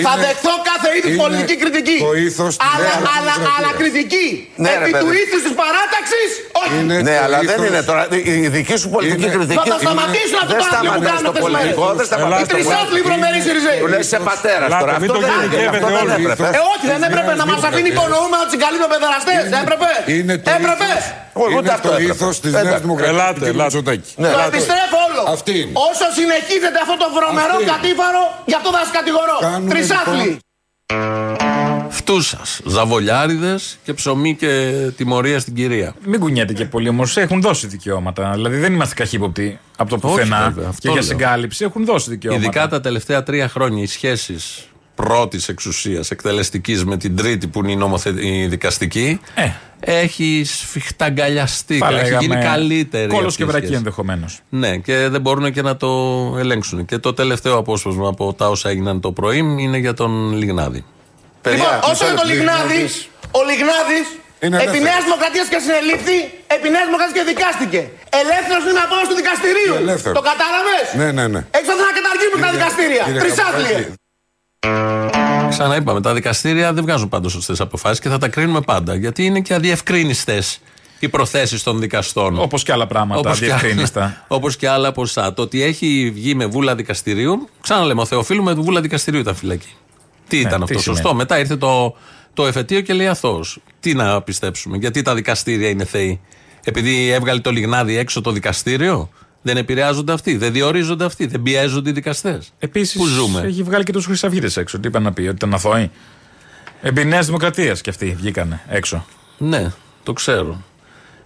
Θα δεχθώ κάθε είδους είναι πολιτική κριτική. το ήθος της αλλά, νέας αλλά, δημοκρατίας. αλλά κριτική Ναι, ρε, επί του παιδί. ήθους της παράταξης, όχι. Είναι Ναι, το αλλά δεν ήθος- είναι τώρα. Η δική σου πολιτική Είναι- κριτική. Θα τα σταματήσουν από το Δεν πράγμα που σταματάς κάνουν το αυτές τις πολιτικό, μέρες. δεν σταματάς Οι το τρισάθλοι πολιτικό. βρωμεροί Σιριζέοι. Του λες είσαι πατέρας Λάτο, τώρα. μην Αυτό το δεν γενικεύετε αυτό δεν όλοι. έπρεπε. Ε, όχι, δεν Της έπρεπε Νέας να μας αφήνει Δημοκρατίας. υπονοούμε να του συγκαλύπτει παιδεραστές. Δεν έπρεπε. Είναι το Έπρεπε. ήθος- Όχι, ούτε Είναι αυτό το έπρεπε. ήθος της Εντάξει. Νέας Δημοκρατίας Ελάτε, του κ. ελάτε. Μητσοτάκη. Ναι. Το επιστρέφω όλο. Αυτή είναι. Όσο συνεχίζεται αυτό το βρωμερό Αυτή είναι. κατήφαρο, γι' αυτό θα σας κατηγορώ. Κάνουμε Τρισάθλοι. λοιπόν- Φτούσας. Ζαβολιάριδες και ψωμί και τιμωρία στην κυρία. Μην κουνιέται και πολύ όμως. Έχουν δώσει δικαιώματα. Δηλαδή δεν είμαστε καχύποπτοι από το Όχι, πουθενά. βέβαια, αυτό Και για λέω. συγκάλυψη έχουν δώσει δικαιώματα. Ειδικά τα τελευταία τρία χρόνια οι σχέσεις πρώτης εξουσίας εκτελεστικής με την τρίτη που είναι η, νομοθε... η δικαστική Ε. έχει σφιχταγκαλιαστεί. Θα Έχει λέγαμε, γίνει καλύτερη. Κόλος αυτή και η βρακή σχέση. ενδεχομένως. Ναι, και δεν μπορούν και να το ελέγξουν. Και το τελευταίο απόσπασμα από τα όσα έγιναν το πρωί είναι για τον Λιγνάδη. Λοιπόν, όσο για τον Λιγνάδη, ο Λιγνάδης Είναι επί ελεύθερος. Νέας Δημοκρατίας και συνελήφθη, επί Νέας Δημοκρατίας και δικάστηκε. Ελεύθερος είναι να πάω στο δικαστηρίο. Ελεύθερος. Το κατάλαβες; Ναι, ναι, ναι. Έξω να καταργήσουμε τα Κύριε- δικαστήρια. κύριε Τρισάθλιε. Καπράκη, Ξαναείπαμε, τα δικαστήρια δεν βγάζουν πάντω σωστές αποφάσεις και θα τα κρίνουμε πάντα. Γιατί είναι και αδιευκρίνηστε οι προθέσεις των δικαστών. Όπως και άλλα πράγματα Όπως και, διευκρίνιστα. [laughs] όπως και άλλα ποσά. Το ότι έχει βγει με βούλα δικαστηρίου, ξαναλέμε, ο Θεοφίλου με βούλα δικαστηρίου ήταν φυλακή. Τι ήταν τι αυτό, σημαίνει; σωστό; Μετά ήρθε το, το εφετείο και λέει αθώος. Τι να πιστέψουμε, γιατί τα δικαστήρια είναι θεοί. Επειδή έβγαλε το λιγνάδι έξω το δικαστήριο, δεν επηρεάζονται αυτοί, δεν διορίζονται αυτοί, δεν πιέζονται οι δικαστές. Επίσης Πού ζούμε; έχει βγάλει και τους Χρυσαυγίτες έξω. Τι είπαν να πει, ότι ήταν αθώοι. Επί Νέας Δημοκρατίας και αυτοί βγήκανε έξω. Ναι, το ξέρω.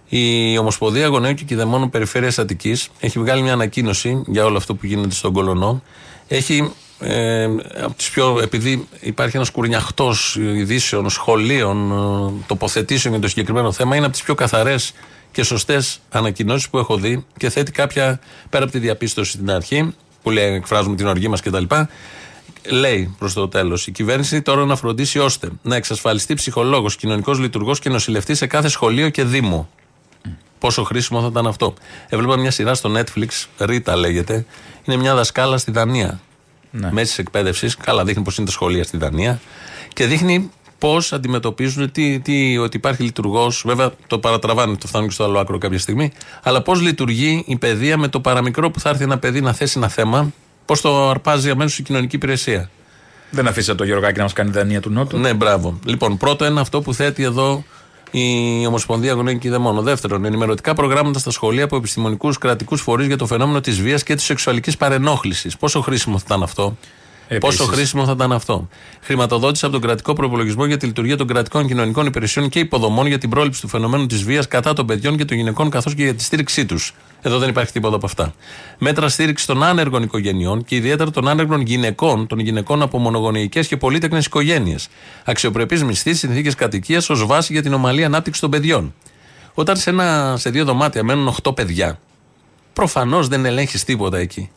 Η Ομοσπονδία Γονέων και Κηδεμόνων Περιφέρειας Αττικής έχει βγάλει μια ανακοίνωση για όλο αυτό που γίνεται στον Κολονό. Έχει, ε, από τις πιο, επειδή υπάρχει ένας κουρνιαχτός ειδήσεων, σχολείων, ε, τοποθετήσεων για το συγκεκριμένο θέμα, είναι από τις πιο καθαρές και σωστές ανακοινώσεις που έχω δει και θέτει κάποια, πέρα από τη διαπίστωση στην αρχή, που λέει εκφράζουμε την οργή μας κτλ. Λέει προς το τέλος η κυβέρνηση τώρα να φροντίσει ώστε να εξασφαλιστεί ψυχολόγος, κοινωνικός λειτουργός και νοσηλευτής σε κάθε σχολείο και δήμο. Πόσο χρήσιμο θα ήταν αυτό. Έβλεπα μια σειρά στο Netflix, Ρίτα λέγεται. Είναι μια δασκάλα στη Δανία. Ναι. Μέσης εκπαίδευσης. Καλά, δείχνει πώ είναι τα σχολεία στη Δανία. Και δείχνει πώς αντιμετωπίζουν τι, τι, ότι υπάρχει λειτουργός. Βέβαια το παρατραβάνε, το φτάνουν και στο άλλο άκρο κάποια στιγμή. Αλλά πώς λειτουργεί η παιδεία με το παραμικρό που θα έρθει ένα παιδί να θέσει ένα θέμα, πώς το αρπάζει αμέσως η κοινωνική υπηρεσία. Δεν αφήσατε το Γεωργάκη να μας κάνει δανεία του Νότου; Ναι, μπράβο. Λοιπόν, πρώτο είναι αυτό που θέτει εδώ η Ομοσπονδία Αγωνία και Δαιμόνο. Δεύτερον, ενημερωτικά προγράμματα στα σχολεία από επιστημονικούς κρατικούς φορείς για το φαινόμενο της βίας και της σεξουαλικής παρενόχλησης. Πόσο χρήσιμο θα ήταν αυτό; Επίσης. Πόσο χρήσιμο θα ήταν αυτό. Χρηματοδότηση από τον κρατικό προπολογισμό για τη λειτουργία των κρατικών κοινωνικών υπηρεσιών και υποδομών για την πρόληψη του φαινομένου της βίας κατά των παιδιών και των γυναικών καθώς και για τη στήριξή τους. Εδώ δεν υπάρχει τίποτα από αυτά. Μέτρα στήριξης των άνεργων οικογενειών και ιδιαίτερα των άνεργων γυναικών, των γυναικών από μονογονεϊκές και πολύτεκνες οικογένειες. Αξιοπρεπής μισθής, συνθήκες κατοικίας ως βάση για την ομαλή ανάπτυξη των παιδιών. Όταν σε, ένα, σε δύο δωμάτια μένουν 8 παιδιά, προφανώς δεν ελέγχεις τίποτα εκεί.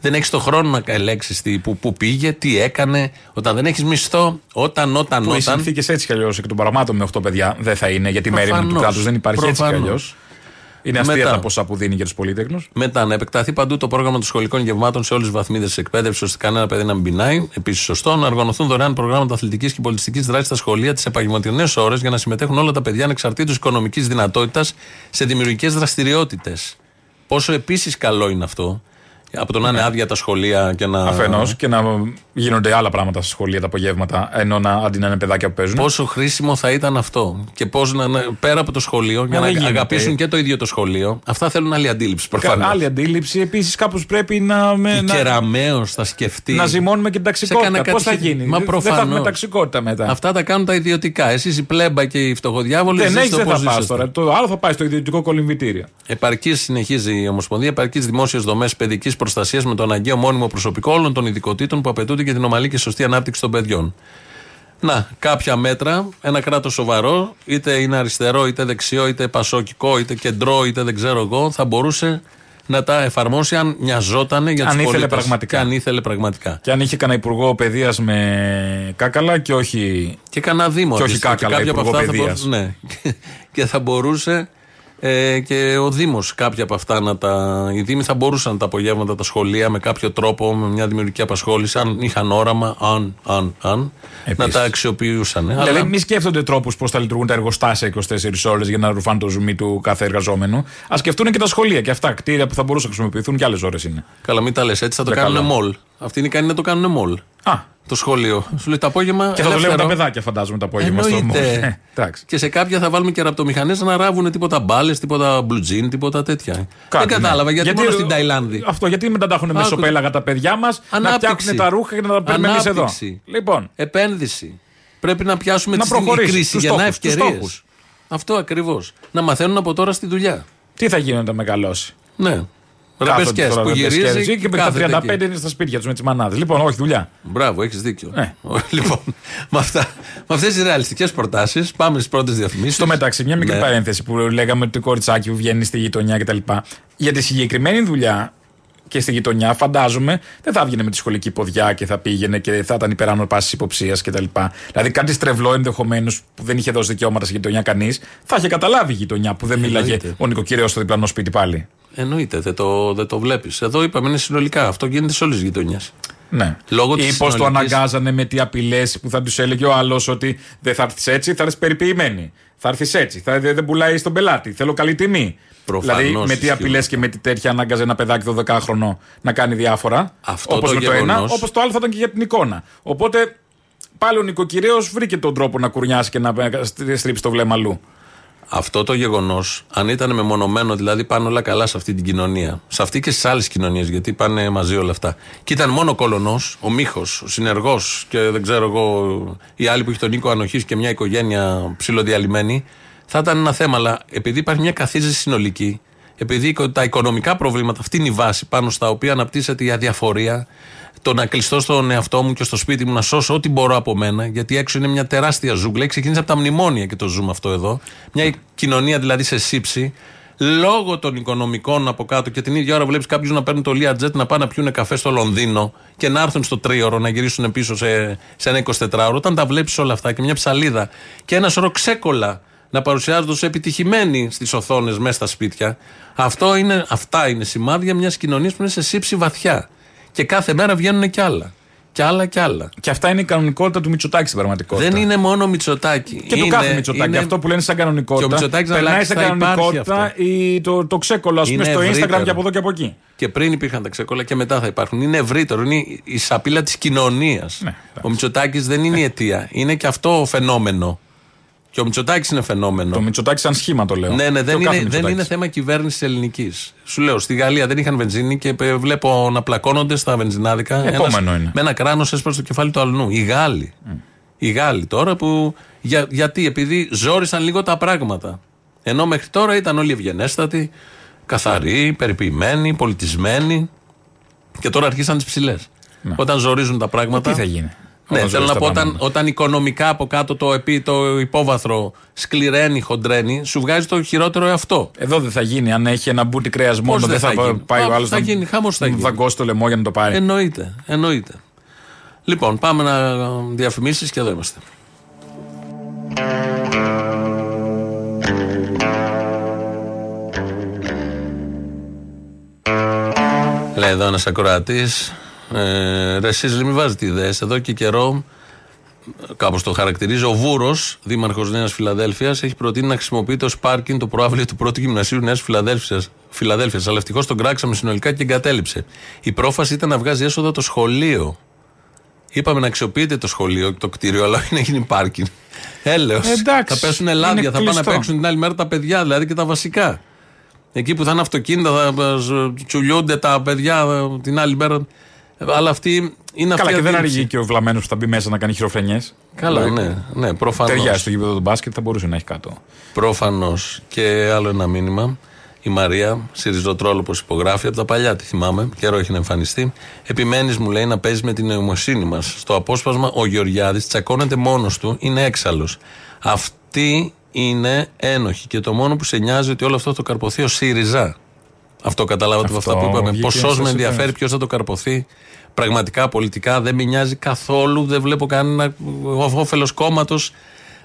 Δεν έχεις το χρόνο να ελέγξεις που, που πήγε, τι έκανε. Όταν δεν έχεις μισθό, όταν, όταν, Που οι όταν. συνθήκες έτσι κι αλλιώς εκ των παραμάτων με 8 παιδιά δεν θα είναι, γιατί η μέρη του Προφανώς. κράτους δεν υπάρχει έτσι κι Προφανώς. αλλιώς. Είναι αστεία Μετά. τα ποσά που δίνει για τους πολίτεκνου. Μετά να επεκταθεί παντού το πρόγραμμα των σχολικών γευμάτων σε όλες τις βαθμίδες της εκπαίδευσης, ώστε κανένα παιδί να μην πεινάει. Επίσης, σωστό. Να οργανωθούν δωρεάν προγράμματα αθλητικής και πολιτιστικής δράσης στα σχολεία τις επαγγελματινέ ώρες για να συμμετέχουν όλα τα παιδιά ανεξαρτήτως οικονομικής δυνατότητας σε δημιουργικές δραστηριότητες. Πόσο επίσης καλό είναι αυτό. Από το να είναι άδεια τα σχολεία και να. Αφενός και να γίνονται άλλα πράγματα στα σχολεία τα απογεύματα, ενώ να, αντί να είναι παιδάκια που παίζουν. Πόσο χρήσιμο θα ήταν αυτό; Και πώς να, να- πέρα από το σχολείο, για δεν να γίνεται. αγαπήσουν και το ίδιο το σχολείο. Αυτά θέλουν άλλη αντίληψη προφανώς. Άλλη αντίληψη. Επίσης, κάπως πρέπει να. Με, Και να, κεραμαίο θα σκεφτεί. να ζυμώνουμε και την ταξικότητα. κανένα Πώς θα κατηχητή- γίνει; Μα Δεν- δεν θα προφανώς. έχουμε ταξικότητα μετά. Αυτά τα κάνουν τα ιδιωτικά. Εσείς η πλέμπα και οι φτωχοδιάβολοι δεν ζήστε έχεις, δεν όπως θα πας ζήσετε. τώρα. Το άλλο θα πάει στο ιδιωτικό κολυμβητήριο. Επαρκής, συνεχίζει η Ομοσπονδία, επαρκής δημόσιες δομές παιδικής προστασίας με το αναγκαίο μόνιμο προσωπικό όλων των ειδικοτήτων που απαιτούνται για την ομαλή και σωστή ανάπτυξη των παιδιών. Να, κάποια μέτρα, ένα κράτος σοβαρό, είτε είναι αριστερό, είτε δεξιό, είτε πασόκικο, είτε κεντρό, είτε δεν ξέρω εγώ, θα μπορούσε να τα εφαρμόσει αν νοιαζόταν για τους Αν ήθελε πολίτες. πραγματικά. Και αν ήθελε πραγματικά. Και αν είχε κανένα υπουργό παιδείας με κάκαλα και όχι. Και κανένα δήμο. Και όχι αντίστοιχο. κάκαλα, κάποια από υπουργό αυτά θα παιδείας. μπορούσε- Ναι. [laughs] και θα μπορούσε ε, και ο Δήμος κάποια από αυτά να τα. Οι Δήμοι θα μπορούσαν τα απογεύματα, τα σχολεία με κάποιο τρόπο, με μια δημιουργική απασχόληση, αν είχαν όραμα, αν, αν, αν, να Επίσης. τα αξιοποιούσαν. ε. Δηλαδή, Αλλά μη σκέφτονται τρόπους πώς θα λειτουργούν τα εργοστάσια 24 ώρες για να ρουφάνε το ζουμί του κάθε εργαζόμενου. Α σκεφτούν και τα σχολεία και αυτά κτίρια που θα μπορούσαν να χρησιμοποιηθούν και άλλες ώρες είναι. καλά, μην τα λες έτσι, θα το Για κάνουν καλό. μολ. Αυτή είναι ικανή να το κάνουν μολ. Α, Το σχολείο. Σου λέει το απόγευμα. και θα δουλεύουν ελεύθερο. τα παιδάκια, φαντάζομαι, το απόγευμα στο Εννοείται. μόλι. Ε, εντάξει. και σε κάποια θα βάλουμε και ραπτομηχανές να ράβουν τίποτα μπάλες, τίποτα μπλουτζίν, τίποτα τέτοια. Κάτι, δεν κατάλαβα ναι. γιατί, μόνο στην Ταϊλάνδη. Αυτό γιατί μην τα τα έχουν Άκου. μεσοπέλαγα τα παιδιά μας, να Ανάπτυξη. φτιάχνουν τα ρούχα και να τα παίρνουμε εμεί εδώ. Ανάπτυξη. Λοιπόν, Επένδυση. Πρέπει να πιάσουμε Να τη στιγμή προχωρήσεις, κρίση τους για να στόχους, τους ευκαιρίες. στόχους. Αυτό ακριβώς. Να μαθαίνουν από τώρα στη δουλειά. τι θα γίνει όταν μεγαλώσει. Ναι. Κάθονται Ραπεσκέ τώρα που ραπεσκές γυρίζει και με τα κάθεται 35 εκεί. είναι στα σπίτια τους με τις μανάδες. Λοιπόν, όχι δουλειά. Μπράβο, έχεις δίκιο. Ναι. λοιπόν, με, αυτά, με αυτές τις ρεαλιστικές προτάσεις πάμε στις πρώτες διαφημίσεις. Στο μεταξύ, μια μικρή Ναι. παρένθεση που λέγαμε ότι το κοριτσάκι που βγαίνει στη γειτονιά κτλ. Για τη συγκεκριμένη δουλειά και στη γειτονιά, φαντάζομαι, δεν θα έβγαινε με τη σχολική ποδιά και θα πήγαινε και θα ήταν υπεράνω πάσης υποψίας κτλ. Δηλαδή κάτι στρεβλό ενδεχομένως που δεν είχε δώσει δικαιώματα στη γειτονιά κανείς, θα είχε καταλάβει η γειτονιά που δεν μίλαγε Εννοείται. ο νοικοκυρέο στο διπλανό σπίτι πάλι. Εννοείται, δεν το, δεν το βλέπεις. Εδώ είπαμε είναι συνολικά. Αυτό γίνεται σε όλες τις γειτονιές. Ναι. Λόγω Ή της πώς το συνολικής- αναγκάζανε με τι απειλές που θα τους έλεγε ο άλλος ότι δεν θα έρθεις έτσι, θα έρθεις περιποιημένη. Θα έρθεις έτσι, θα, δεν δεν πουλάει στον πελάτη. Θέλω καλή τιμή. Προφανώς δηλαδή με τι ισχύει. απειλές και με τι τέτοια ανάγκαζε ένα παιδάκι 12χρονο να κάνει διάφορα. Αυτό όπως το με το ένα, γεγονός- όπως το άλλο θα ήταν και για την εικόνα. Οπότε πάλι ο νοικοκυρέο βρήκε τον τρόπο να κουρνιάσει και να στρίψει το βλέμμα αλλού. Αυτό το γεγονός, αν ήταν μεμονωμένο, δηλαδή πάνε όλα καλά σε αυτή την κοινωνία, σε αυτή και στις άλλες κοινωνίες, γιατί πάνε μαζί όλα αυτά, και ήταν μόνο ο κολονός, ο μίχος, ο συνεργός και δεν ξέρω εγώ, οι άλλοι που έχει τον οίκο ανοχής και μια οικογένεια ψηλοδιαλυμένη, θα ήταν ένα θέμα. Αλλά επειδή υπάρχει μια καθίζηση συνολική, επειδή τα οικονομικά προβλήματα, αυτή είναι η βάση πάνω στα οποία αναπτύσσεται η αδιαφορία, το να κλειστώ στον εαυτό μου και στο σπίτι μου να σώσω ό,τι μπορώ από μένα, γιατί έξω είναι μια τεράστια ζούγκλα. Έχει ξεκινήσει από τα μνημόνια και το ζούμε αυτό εδώ. Μια κοινωνία δηλαδή σε σύψη, λόγω των οικονομικών από κάτω και την ίδια ώρα βλέπεις κάποιους να παίρνουν το Learjet να πάνε να πιούν καφέ στο Λονδίνο και να έρθουν στο τρίωρο να γυρίσουν πίσω σε, σε ένα 24ωρο. Όταν τα βλέπεις όλα αυτά και μια ψαλίδα και ένας σωρό ξέκολα να παρουσιάζονται ως επιτυχημένοι στις οθόνες μέσα στα σπίτια, αυτό είναι, αυτά είναι σημάδια μιας κοινωνίας που είναι σε σύψη βαθιά. Και κάθε μέρα βγαίνουν κι άλλα. Κι άλλα κι άλλα. Και αυτά είναι η κανονικότητα του Μητσοτάκη στην πραγματικότητα. Δεν είναι μόνο Μητσοτάκη. Και του είναι, κάθε Μητσοτάκη. είναι- Αυτό που λένε σαν κανονικότητα. Και ο Μητσοτάκης να περνάει αλλάξει, σε θα υπάρχει κανονικότητα αυτό. ή το, το ξέκολο, ας πούμε, Είναι στο Instagram ευρύτερο. και από εδώ και από εκεί. Και πριν υπήρχαν τα ξεκόλα και μετά θα υπάρχουν. Είναι ευρύτερο. Είναι η σαπίλα της κοινωνίας. Ναι, ο Μητσοτάκης δεν είναι η αιτία. Είναι και αυτό φαινόμενο. Και ο Μητσοτάκης είναι φαινόμενο. Το Μητσοτάκη σαν σχήμα το λέω. Ναι, ναι, Και δεν ο κάθε είναι, δεν Μητσοτάκης. είναι θέμα κυβέρνησης ελληνικής. Σου λέω, στη Γαλλία δεν είχαν βενζίνη και ε, βλέπω να πλακώνονται στα βενζινάδικα. Επόμενο Ένας- είναι. Με ένα κράνος έσπασε το κεφάλι του αλλού. Οι Γάλλοι. Οι Γάλλοι τώρα που. Για, γιατί, επειδή ζόρισαν λίγο τα πράγματα. Ενώ μέχρι τώρα ήταν όλοι ευγενέστατοι, καθαροί, περιποιημένοι, πολιτισμένοι. Και τώρα αρχίσαν τις ψηλές. Όταν ζορίζουν τα πράγματα. Τι θα γίνει; Ναι, Όταν θέλω ζορίζει να τα πω, όταν, πράγματα. όταν οικονομικά από κάτω το, επί, το υπόβαθρο σκληραίνει, χοντραίνει, σου βγάζει το χειρότερο εαυτό. Εδώ δεν θα γίνει. Αν έχει ένα μπούτι κρέα μόνο, δεν δεν θα, θα γίνει; πάει Μα, ο άλλος θα γίνει, χαμός θα γίνει. δαγκώσει το λαιμό για να το πάρει. Εννοείται, εννοείται. Λοιπόν, πάμε να διαφημίσεις και εδώ είμαστε. Λέει εδώ ένας ακροατής. Ε, ρε, εσείς μην βάζετε ιδέες. Εδώ και καιρό, κάπως το χαρακτηρίζει, ο Βούρος, δήμαρχος Νέας Φιλαδέλφιας, έχει προτείνει να χρησιμοποιείται ως πάρκινγκ το προάβλιο του πρώτου γυμνασίου Νέας Φιλαδέλφια. Φιλαδέλφιας, αλλά ευτυχώς τον κράξαμε συνολικά και εγκατέλειψε. Η πρόφαση ήταν να βγάζει έσοδα το σχολείο. Είπαμε να αξιοποιείτε το σχολείο, το κτίριο, αλλά όχι να γίνει πάρκινγκ. Έλεος. Εντάξει, Θα πέσουν είναι λάδια, θα πάνε να κλειστό. παίξουν την άλλη μέρα τα παιδιά, δηλαδή και τα βασικά. Εκεί που θα είναι αυτοκίνητα, θα ε, τσουλιούνται τα παιδιά ε, την άλλη μέρα. Αλλά αυτή είναι Καλά, αυτή και η δεν αντίληψη. αργεί και ο βλαμμένος που θα μπει μέσα να κάνει χειροφρενιές. Καλά, ναι, ναι προφανώς. Ταιριάζει στο γήπεδο του μπάσκετ, θα μπορούσε να έχει κάτω. Προφανώς. Και άλλο ένα μήνυμα. Η Μαρία, Σιριζοτρόλοπο υπογράφει από τα παλιά, τη θυμάμαι, καιρό έχει να εμφανιστεί. Επιμένεις, μου λέει, να παίζεις με την νοημοσύνη μας. Στο απόσπασμα, ο Γεωργιάδης τσακώνεται μόνος του, είναι έξαλλος. Αυτή είναι ένοχη και το μόνο που σε νοιάζει ότι όλο αυτό το καρποθεί ο ΣΥΡΙΖΑ. Αυτό καταλάβατε από Αυτό αυτά που είπαμε. βγήκε Ποσός στις με ενδιαφέρει ιδέες. ποιος θα το καρποθεί. Πραγματικά πολιτικά δεν με νοιάζει καθόλου. Δεν βλέπω κανένα όφελος κόμματος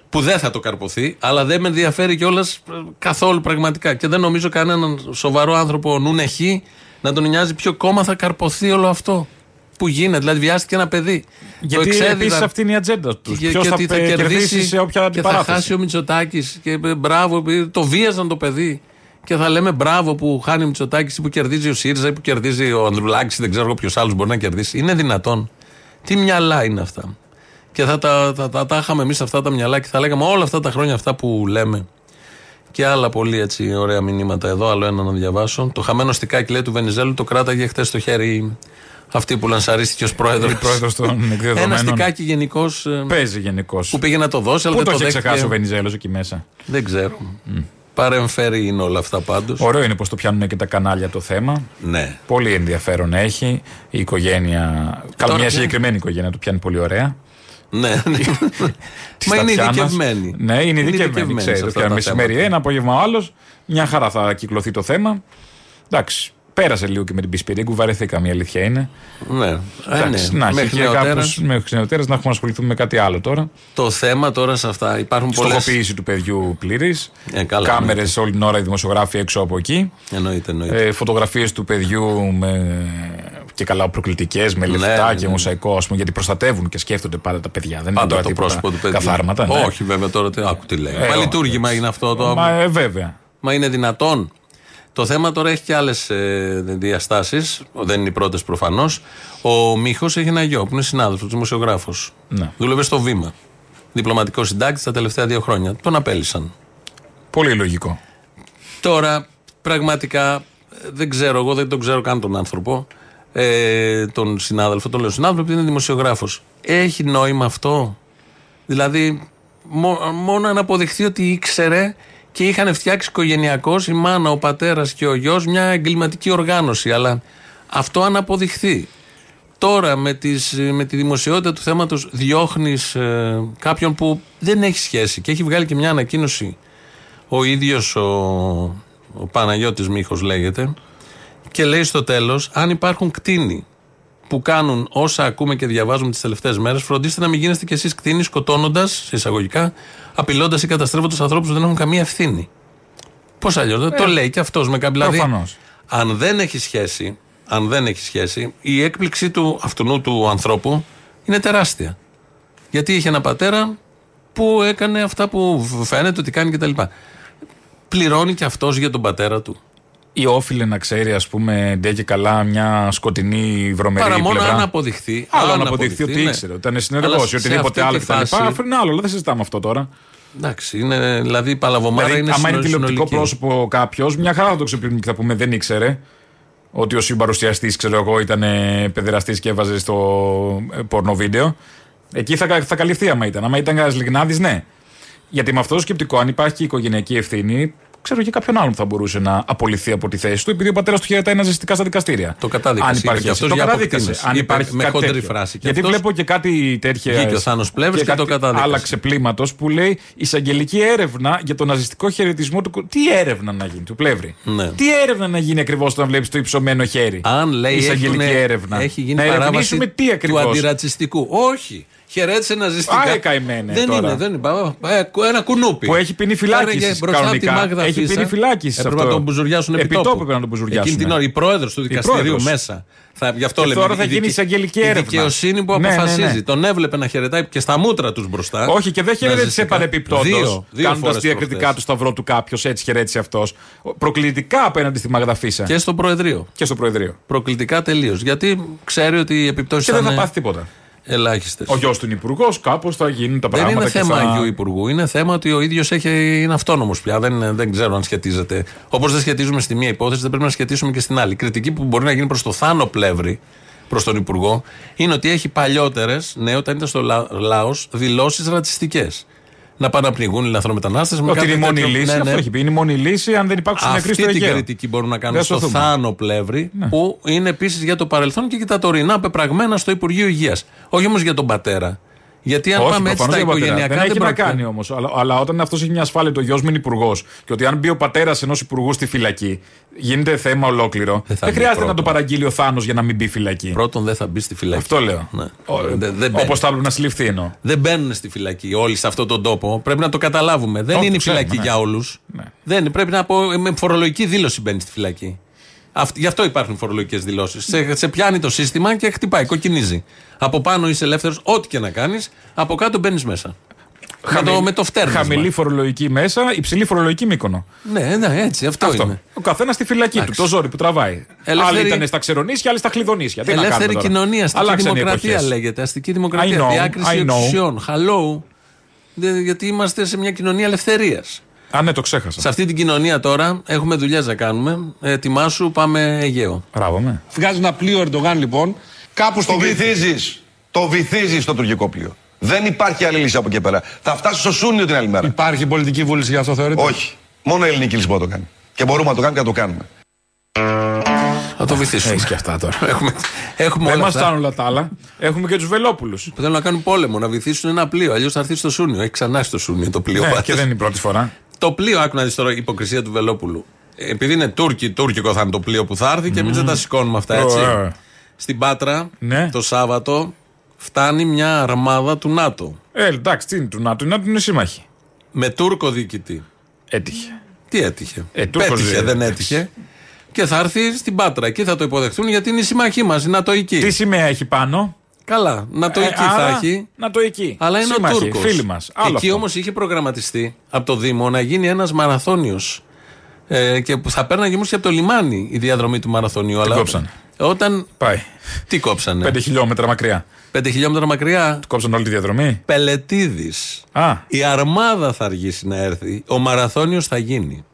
που δεν θα το καρποθεί, αλλά δεν με ενδιαφέρει κιόλας καθόλου πραγματικά. Και δεν νομίζω κανέναν σοβαρό άνθρωπο νουν έχει να τον νοιάζει ποιο κόμμα θα καρποθεί όλο αυτό. Που γίνεται, δηλαδή βιάστηκε ένα παιδί. Γιατί Το εξέδιδαν. επίση αυτή είναι η ατζέντα τους. Και, Ποιος και θα, ότι θα πε- κερδίσει κερδίσει σε όποια και θα αντιπαράθεση. χάσει ο Μητσοτάκης. Και ε, μπράβο, ε, το βίαζαν το παιδί. Και θα λέμε μπράβο που χάνει ο Μητσοτάκης ή που κερδίζει ο ΣΥΡΙΖΑ ή που κερδίζει ο Ανδρουλάκης, δεν ξέρω ποιος άλλος μπορεί να κερδίσει. Είναι δυνατόν. Τι μυαλά είναι αυτά. Και θα τα, θα, θα, τα είχαμε εμείς αυτά τα μυαλά και θα λέγαμε όλα αυτά τα χρόνια αυτά που λέμε. Και άλλα πολύ έτσι ωραία μηνύματα εδώ. Άλλο ένα να διαβάσω. Το χαμένο στικάκι λέει του Βενιζέλου το κράταγε χθες στο χέρι αυτή που λανσαρίστηκε ως πρόεδρος. Η πρόεδρος των Ένα εκδεδομένων. στικάκι γενικώς Παίζει γενικώς. που πήγε να το δώσει, αλλά Πού δεν το το έχει δέχτηκε. ξεχάσει ο Βενιζέλος εκεί μέσα; Δεν ξέρω. Παρεμφέρει είναι όλα αυτά πάντως. Ωραίο είναι πως το πιάνουν και τα κανάλια το θέμα. Ναι. Πολύ ενδιαφέρον έχει. Η οικογένεια. Καλά, μια πια- συγκεκριμένη οικογένεια το πιάνει πολύ ωραία. ναι. [laughs] Της Μα είναι Τατιάνας. ειδικευμένοι. Ναι, είναι ειδικευμένοι. σε Ξέρει, το αυτά πιάνει τα μεσημέρι θέματα. ένα, απόγευμα ο άλλος. Μια χαρά θα κυκλωθεί το θέμα. Εντάξει. Πέρασε λίγο και με την Πισπυρίγκου, βαρεθήκαμε η αλήθεια είναι. ναι. Ε, Εντάξει, ναι. να έχει Μέχρι και νεοτέρας, κάπως- μέχρι νεοτέρας να έχουμε ασχοληθούμε με κάτι άλλο τώρα. Το θέμα τώρα σε αυτά υπάρχουν πολλέ. Στοχοποίηση του παιδιού πλήρης. Ε, καλά, Κάμερες όλη την ώρα οι δημοσιογράφοι έξω από εκεί. Εννοείται, εννοείται. Ε, Φωτογραφίες του παιδιού με... και καλά προκλητικές, με Ναι, λεφτά ναι, και ναι. μοσαϊκό, ας πούμε, γιατί προστατεύουν και σκέφτονται πάντα τα παιδιά. Δεν είναι Πάντα τώρα το τίποτα πρόσωπο του παιδιού. καθάρματα. Ναι. Όχι, βέβαια τώρα. Τι, άκου τι λέει. Ε, Μα ό, λειτουργήμα είναι αυτό το. Μα ε, βέβαια. Μα είναι δυνατόν. Το θέμα τώρα έχει και άλλες ε, διαστάσεις. Δεν είναι οι πρώτες προφανώς. Ο Μίχος έχει ένα γιο που είναι συνάδελφος, δημοσιογράφος. Ναι. Δούλευε στο βήμα. Διπλωματικό συντάκτη τα τελευταία δύο χρόνια. Τον απέλησαν. Πολύ λογικό. Τώρα, πραγματικά, ε, δεν ξέρω, εγώ δεν τον ξέρω καν τον άνθρωπο. Ε, τον συνάδελφο, τον λέω συνάδελφο, επειδή είναι δημοσιογράφος. Έχει νόημα αυτό; Δηλαδή, μο- μόνο να αποδειχθεί ότι ήξερε και είχαν φτιάξει οικογενειακώς η μάνα, ο πατέρας και ο γιος μια εγκληματική οργάνωση. Αλλά αυτό αν αποδειχθεί. Τώρα με, τις, με τη δημοσιότητα του θέματος διώχνεις ε, κάποιον που δεν έχει σχέση και έχει βγάλει και μια ανακοίνωση ο ίδιος ο, ο Παναγιώτης Μίχος λέγεται και λέει στο τέλος αν υπάρχουν κτίνοι που κάνουν όσα ακούμε και διαβάζουμε τις τελευταίες μέρες φροντίστε να μην γίνεστε κι εσείς κτίνοι σκοτώνοντας σε εισαγωγικά απειλώντας ή καταστρέφοντας ανθρώπους που δεν έχουν καμία ευθύνη Πώς αλλιώς, το λέει και αυτός με κάποια δηλαδή, Προφανώς. αν δεν έχει σχέση, αν δεν έχει σχέση, η έκπληξη του αυτού του ανθρώπου Είναι τεράστια. Γιατί είχε ένα πατέρα που έκανε αυτά που φαίνεται ότι κάνει κτλ. Πληρώνει και αυτός για τον πατέρα του. Ή όφιλε να ξέρει, ας πούμε, ντε και καλά μια σκοτεινή βρωμερή Παρά μόνο πλευρά. αν αποδειχθεί. Άλλο αν να αποδειχθεί ότι ναι. ήξερε, ότι ήταν συνεργός Αλλά ή σε οτιδήποτε αυτή άλλο τη κτλ. φάση- Αυτό είναι άλλο, δεν συζητάμε αυτό τώρα. Εντάξει, είναι, δηλαδή η παλαβομάρα Δηλαδή, είναι άμα είναι συνολ- τηλεοπτικό συνολική. πρόσωπο κάποιος, μια χαρά θα το ξεπλύνει και θα πούμε δεν ήξερε. Ότι ο συμπαρουσιαστής, ξέρω εγώ, ήταν παιδεραστής και έβαζε στο ε, πορνο βίντεο. Εκεί θα, θα καλυφθεί άμα ήταν. Άμα ήταν κανένα λιγνάδη, ναι. Γιατί με αυτό το σκεπτικό, αν υπάρχει και οικογενειακή ευθύνη, ξέρω και κάποιον άλλον που θα μπορούσε να απολυθεί από τη θέση του, επειδή ο πατέρας του χαιρετάει ναζιστικά στα δικαστήρια. Το κατάδικασε. Αν υπάρχει Είπε και αυτός, αυτός το για κατάδικασε. αποκτήμηση. Αν Είπε υπάρχει με κάτι χοντρή τέτοιο. φράση. Και Γιατί αυτός βλέπω και κάτι τέτοια. Βγήκε ο Θάνος Πλεύρης και το κάτι κατάδικασε. Άλλα ξεπλήματος που λέει εισαγγελική έρευνα για τον ναζιστικό χαιρετισμό του. κο- Τι έρευνα να γίνει, του Πλεύρη; Ναι. Τι έρευνα να γίνει ακριβώς όταν βλέπεις το υψωμένο χέρι; Αν λέει εισαγγελική έχουνε- έρευνα. έχει γίνει να παράβαση ερευνήσουμε τι του ακριβώς; αντιρατσιστικού. Όχι. Χαιρέτησε ναζιστικά. Άρε, καημένε δεν τώρα. είναι, δεν είναι. Πα- ε, Ένα κουνούπι. Που έχει ποινή φυλάκισης, Άρεγε μπροστά από τη κανονικά. Μάγδα Έχει Φίσα. ποινή φυλάκισης Έπρεπε αυτό. να τον μπουζουριάσουν επί Επί τόπου. τόπου έπρεπε να τον μπουζουριάσουν. Εκείνη την ώρα η πρόεδρος του δικαστηρίου πρόεδρος. μέσα. Θα, γι' αυτό Και λέμε. τώρα η θα γίνει δικη- εισαγγελική η έρευνα. δικαιοσύνη που Ναι, ναι, ναι. αποφασίζει. Τον έβλεπε να χαιρετάει και στα μούτρα τους μπροστά. Όχι, και δεν χαιρέτησε Ναζιστικά. παρεπιπτόντω. Δύο, δύο Κάνοντας φορές διακριτικά προχθές. του σταυρό του κάποιος, έτσι χαιρέτησε αυτός. Προκλητικά απέναντι στη Μαγδαφίσα. Και στο Προεδρείο. και στο Προεδρείο. Προκλητικά τελείως. Γιατί ξέρει ότι οι επιπτώσεις Και θα δεν θα είναι πάθει τίποτα. Ελάχιστες. Ο γιος του είναι υπουργός, κάπως θα γίνουν τα Δεν πράγματα. είναι και θέμα θα... Αγίου Υπουργού. Είναι θέμα ότι ο ίδιος είναι αυτόνομος πια. Δεν, δεν ξέρω αν σχετίζεται. Όπως δεν σχετίζουμε στη μία υπόθεση, δεν πρέπει να σχετίσουμε και στην άλλη. Η κριτική που μπορεί να γίνει προς το Θάνο Πλεύρη, προς τον Υπουργό, είναι ότι έχει παλιότερες, ναι, όταν ήταν στο λα, λαός, δηλώσεις ρατσιστικές. Να πάνε να πνιγούν οι λαθρομετανάστες. Ότι είναι η μόνη λύση, αυτό έχει πει. Είναι η μόνη λύση αν δεν υπάρξουν νεκροί Αυτή στο την Αιγαίο. κριτική μπορούν να κάνουν Δεν στο σωθούμε. Θάνο Πλεύρη, που είναι επίσης για το παρελθόν και για τα τωρινά πεπραγμένα στο Υπουργείο Υγείας. Όχι όμως για τον πατέρα. Γιατί αν Όχι, πάμε έτσι προφανώς στα για πατέρα. οικογενειακά Δεν έχει να πρόκειται. κάνει όμως. Αλλά, αλλά όταν αυτός έχει μια ασφάλεια, το γιος μου είναι υπουργός, και ότι αν μπει ο πατέρας ενός υπουργού στη φυλακή, γίνεται θέμα ολόκληρο. Δεν θα Δεν μπει χρειάζεται πρώτον. να το παραγγείλει ο Θάνος για να μην μπει φυλακή. Πρώτον, δεν θα μπει στη φυλακή. Αυτό λέω. Ναι. Δεν- δεν μπαίνει. Όπως θα έπρεπε να συλληφθεί εννοώ. Δεν μπαίνουν στη φυλακή όλοι σε αυτόν τον τόπο. Πρέπει να το καταλάβουμε. Δεν Όχι, είναι η το ξέρουμε, φυλακή ναι. για όλους. Ναι. Δεν πρέπει να πω με φορολογική δήλωση μπαίνει στη φυλακή. Αυτ- γι' αυτό υπάρχουν φορολογικές δηλώσεις. Σε, σε πιάνει το σύστημα και χτυπάει, κοκκινίζει. Από πάνω είσαι ελεύθερος, ό,τι και να κάνεις. Από κάτω μπαίνεις μέσα. Με το, με το φτέρνισμα. Χαμηλή φορολογική μέσα, υψηλή φορολογική μήκονο. Ναι, ναι, έτσι, αυτό, Αυτό. είναι. Ο καθένας στη φυλακή Εντάξει. του, το ζόρι που τραβάει. Ελεύθερη- Άλλοι ήταν στα ξερονίσια, άλλοι στα χλειδονίσια. Τι να Ελεύθερη κάνουμε τώρα; κοινωνία, αστική Αλλάξαν οι δημοκρατία εποχές. λέγεται. Αστική δημοκρατία. I know, διάκριση I know. εξουσιών. Hello. Δε- Γιατί είμαστε σε μια κοινωνία ελευθερίας. Α, ναι, το ξέχασα. Σε αυτή την κοινωνία τώρα έχουμε δουλειές να κάνουμε. Ε, Ετοιμάσου, πάμε Αιγαίο. Μπράβο με. Βγάζει ένα πλοίο Ερντογάν λοιπόν, κάπου Το στην Κρήτη. βυθίζεις. Το βυθίζεις το τουρκικό πλοίο. Δεν υπάρχει άλλη λύση από εκεί πέρα. Θα φτάσει στο Σούνιο την άλλη μέρα. Υπάρχει πολιτική βούληση για αυτό θεωρείτε; Όχι. Μόνο η ελληνική λύση μπορεί να το κάνει. Και μπορούμε να το κάνουμε και να το κάνουμε. Θα το βυθίσουμε. Έχεις και αυτά τώρα. έχουμε έχουμε Δεν όλα μας αυτά. φτάνουν όλα τα άλλα. Έχουμε και τους Βελόπουλους. Που θέλουν να κάνουν πόλεμο, να βυθίσουν ένα πλοίο. Αλλιώς θα έρθει στο Σούνιο. Έχει ξανά στο Σούνιο το πλοίο. Ναι, πάντως. και δεν είναι η πρώτη φορά. Το πλοίο, άκου να δεις τώρα η υποκρισία του Βελόπουλου. Επειδή είναι Τούρκοι, τουρκικό θα είναι το πλοίο που θα έρθει και εμεί δεν τα σηκώνουμε αυτά έτσι. Ωραία. Στην Πάτρα Ναι. το Σάββατο φτάνει μια αρμάδα του ΝΑΤΟ. Ε, εντάξει, τι είναι του ΝΑΤΟ, η ΝΑΤΟ είναι σύμμαχοι. Με Τούρκο διοικητή. Έτυχε. Τι έτυχε; Ε, Τούρκος Πέτυχε, δεν- δεν έτυχε. Και θα έρθει στην Πάτρα. Εκεί θα το υποδεχτούν γιατί είναι η συμμαχή μας, η Νατοϊκή. Τι σημαία έχει πάνω; Καλά, Νατοϊκή Ε, θα άρα, έχει. Νατοϊκή. Αλλά είναι Σύμμαχοι, ο Τούρκος. Φίλοι μας. Εκεί όμως είχε προγραμματιστεί από το Δήμο να γίνει ένας μαραθώνιος. Ε, και που θα πέρναγε όμω και από το λιμάνι η διαδρομή του μαραθωνίου. αλλά κόψανε; Όταν. Πάει. Τι κόψανε; 5 χιλιόμετρα μακριά. Πέντε χιλιόμετρα μακριά. Κόψαν όλη τη διαδρομή; Πελετίδη. Α, Η αρμάδα θα αργήσει να έρθει. Ο μαραθώνιος θα γίνει.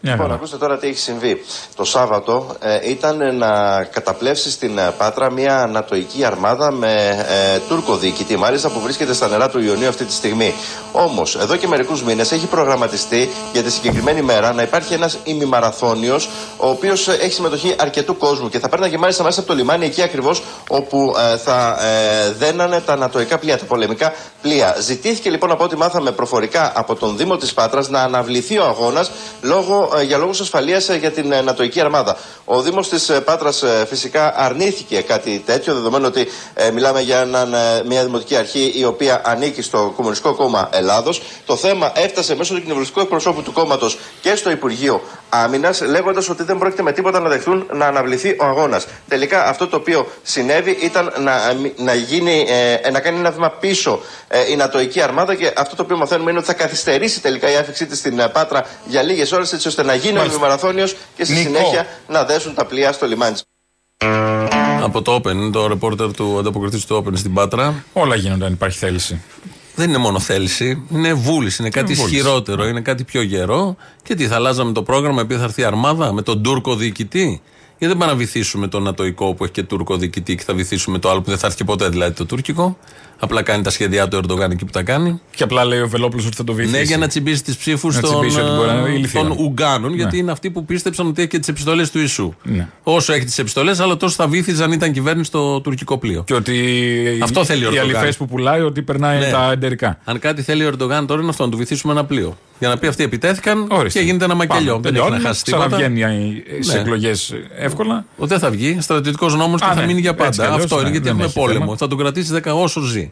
Μια Λοιπόν, χαρά. ακούστε τώρα τι έχει συμβεί. Το Σάββατο ε, ήταν να καταπλέψει στην ε, Πάτρα μια ανατοϊκή αρμάδα με ε, Τούρκο διοικητή, μάλιστα που βρίσκεται στα νερά του Ιωνίου αυτή τη στιγμή. Όμως, εδώ και μερικούς μήνες έχει προγραμματιστεί για τη συγκεκριμένη μέρα να υπάρχει ένας ημιμαραθώνιος, ο οποίος έχει συμμετοχή αρκετού κόσμου και θα παίρναγε μάλιστα μέσα από το λιμάνι εκεί ακριβώς όπου ε, θα ε, δένανε τα ανατοϊκά πλοία, τα πολεμικά πλοία. Ζητήθηκε λοιπόν από ό,τι μάθαμε προφορικά από τον Δήμο της Πάτρας να αναβληθεί ο αγώνας λόγω, ε, για λόγους ασφαλείας για την ε, Νατοϊκή Αρμάδα. Ο Δήμος της Πάτρας φυσικά αρνήθηκε κάτι τέτοιο, δεδομένου ότι ε, μιλάμε για έναν, ε, μια δημοτική αρχή η οποία ανήκει στο Κομμουνιστικό Κόμμα Ελλάδος. Το θέμα έφτασε μέσω του κοινοβουλευτικού εκπροσώπου του κόμματος και στο Υπουργείο άμυνας, λέγοντας ότι δεν πρόκειται με τίποτα να δεχθούν να αναβληθεί ο αγώνας. Τελικά αυτό το οποίο συνέβη ήταν να, να, γίνει, ε, να κάνει ένα βήμα πίσω ε, η Νατοϊκή Αρμάδα και αυτό το οποίο μαθαίνουμε είναι ότι θα καθυστερήσει τελικά η άφηξή της στην ε, Πάτρα για λίγες ώρες έτσι ώστε να γίνει ο ημιμαραθώνιος και στη Νικό. συνέχεια να δέσουν τα πλοία στο λιμάνι της. Από το Open, το ρεπόρτερ του ανταποκριθή του Open στην Πάτρα. Όλα γίνονται αν υπάρχει θέληση. Δεν είναι μόνο θέληση, είναι βούληση, είναι κάτι βούληση. ισχυρότερο, είναι κάτι πιο γερό. Και τι, θα αλλάζαμε το πρόγραμμα επειδή θα έρθει η αρμάδα με τον Τούρκο διοικητή; Γιατί δεν πάμε να βυθίσουμε τον Νατοϊκό που έχει και Τούρκο διοικητή και θα βυθίσουμε το άλλο που δεν θα έρθει και ποτέ, δηλαδή το τουρκικό; Απλά κάνει τα σχέδιά του Ερντογάν εκεί που τα κάνει. Και απλά λέει ο Βελόπουλος ότι θα το βυθίσει. Ναι, για να τσιμπήσει τις ψήφους Να των, τσιμπήσει ότι μπορεί να είναι ε, ηλίθιο. των Ουγγάνων, Ναι. γιατί είναι αυτοί που πίστεψαν ότι έχει και τις επιστολές του Ιησού. Ναι. Όσο έχει τις επιστολές, αλλά τόσο θα βύθιζε αν ήταν κυβέρνηση το τουρκικό πλοίο. Και ότι Αυτό θέλει ο οι Ερντογάν. αληθές που πουλάει ότι περνάει Ναι. τα εντερικά. Αν κάτι θέλει ο Ερντογάν τώρα είναι αυτό, να του βυθίσουμε ένα πλοίο. Για να πει αυτοί επιτέθηκαν Ορίστε. και γίνεται ένα μακελιό. Πάμε, Δεν έχει να τελειώνουμε, χάσει τίποτα. Ξαναβγαίνει σε Ναι. εκλογές εύκολα. Ο δεν θα βγει. Στρατιωτικός νόμος και Α, θα ναι. μείνει για Έτσι κι πάντα. αλλιώς, Αυτό είναι ναι, γιατί δεν έχουμε έχει πόλεμο. θέμα. Θα τον κρατήσει 10 όσο ζει.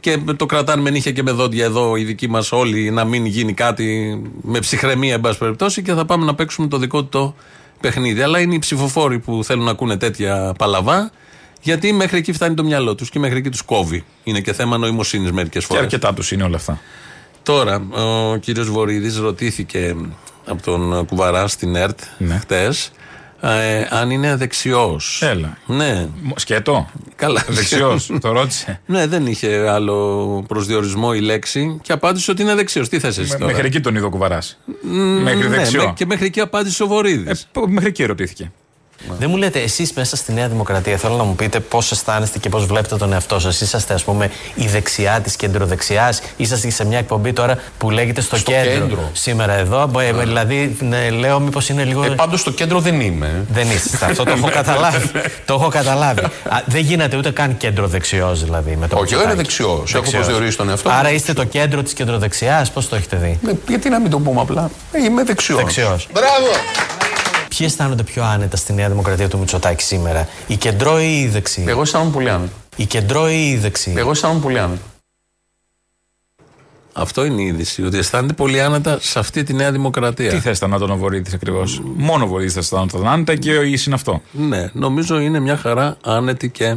Και το κρατάνε με νύχια και με δόντια εδώ οι δικοί μας όλοι να μην γίνει κάτι με ψυχραιμία, εν πάση περιπτώσει, και θα πάμε να παίξουμε το δικό του το παιχνίδι. Αλλά είναι οι ψηφοφόροι που θέλουν να ακούνε τέτοια παλαβά, γιατί μέχρι εκεί φτάνει το μυαλό τους και μέχρι εκεί τους κόβει. Είναι και θέμα νοημοσύνης μερικές Και φορές. αρκετά τους είναι όλα αυτά. Τώρα, ο κύριος Βορύδης ρωτήθηκε από τον Κουβαρά στην ΕΡΤ Ναι. χτες ε, αν είναι δεξιός. Έλα. Ναι, Μ- Σκέτο. Καλά. Δεξιός. το ρώτησε. Ναι, δεν είχε άλλο προσδιορισμό η λέξη και απάντησε ότι είναι δεξιός. Τι θες εσύ Με- τώρα; Μέχρι εκεί τον είδε ο κουβαράς. Μέχρι Ναι, δεξιό. με- και μέχρι εκεί απάντησε ο Βορύδης. Ε, π- μέχρι εκεί ρωτήθηκε. Δεν μου λέτε εσείς μέσα στη Νέα Δημοκρατία, θέλω να μου πείτε πώς αισθάνεστε και πώς βλέπετε τον εαυτό σας. Είσαστε, ας πούμε, η δεξιά της κεντροδεξιάς, είσαστε σε μια εκπομπή τώρα που λέγεται στο, κέντρο. κέντρο. Σήμερα εδώ. μπο- ε, Δηλαδή, ναι, λέω, μήπως είναι λίγο. Ε, Πάντως στο κέντρο δεν είμαι. Δεν είστε. Αυτό το έχω καταλάβει. το έχω καταλάβει. Α, δεν γίνατε ούτε καν κέντρο δεξιό, δηλαδή. Με το Όχι, εγώ είμαι Μητσοτάκη. δεξιός. Έχω Δεξιός. προσδιορίσει τον εαυτό μου. Άρα είστε το κέντρο της κεντροδεξιάς, πώς το έχετε δει; Ε, Γιατί να μην το πούμε απλά. Ε, Είμαι δεξιός. Δεξιός. Ποιοι αισθάνονται πιο άνετα στη Νέα Δημοκρατία του Μητσοτάκη σήμερα, η κεντρό ή η δεξί. Εγώ αισθάνομαι πολύ άνετα. Η κεντρό ή η δεξί. Εγώ αισθάνομαι πολύ άνετα. Αυτό είναι η είδηση. Ότι αισθάνεται πολύ άνετα σε αυτή τη νέα δημοκρατία. Τι θες να τον ο Βορύδη ακριβώς; Μόνο ο Βορύδη θα αισθάνονταν άνετα και ο Ι είναι αυτό. Ναι, νομίζω είναι μια χαρά άνετη και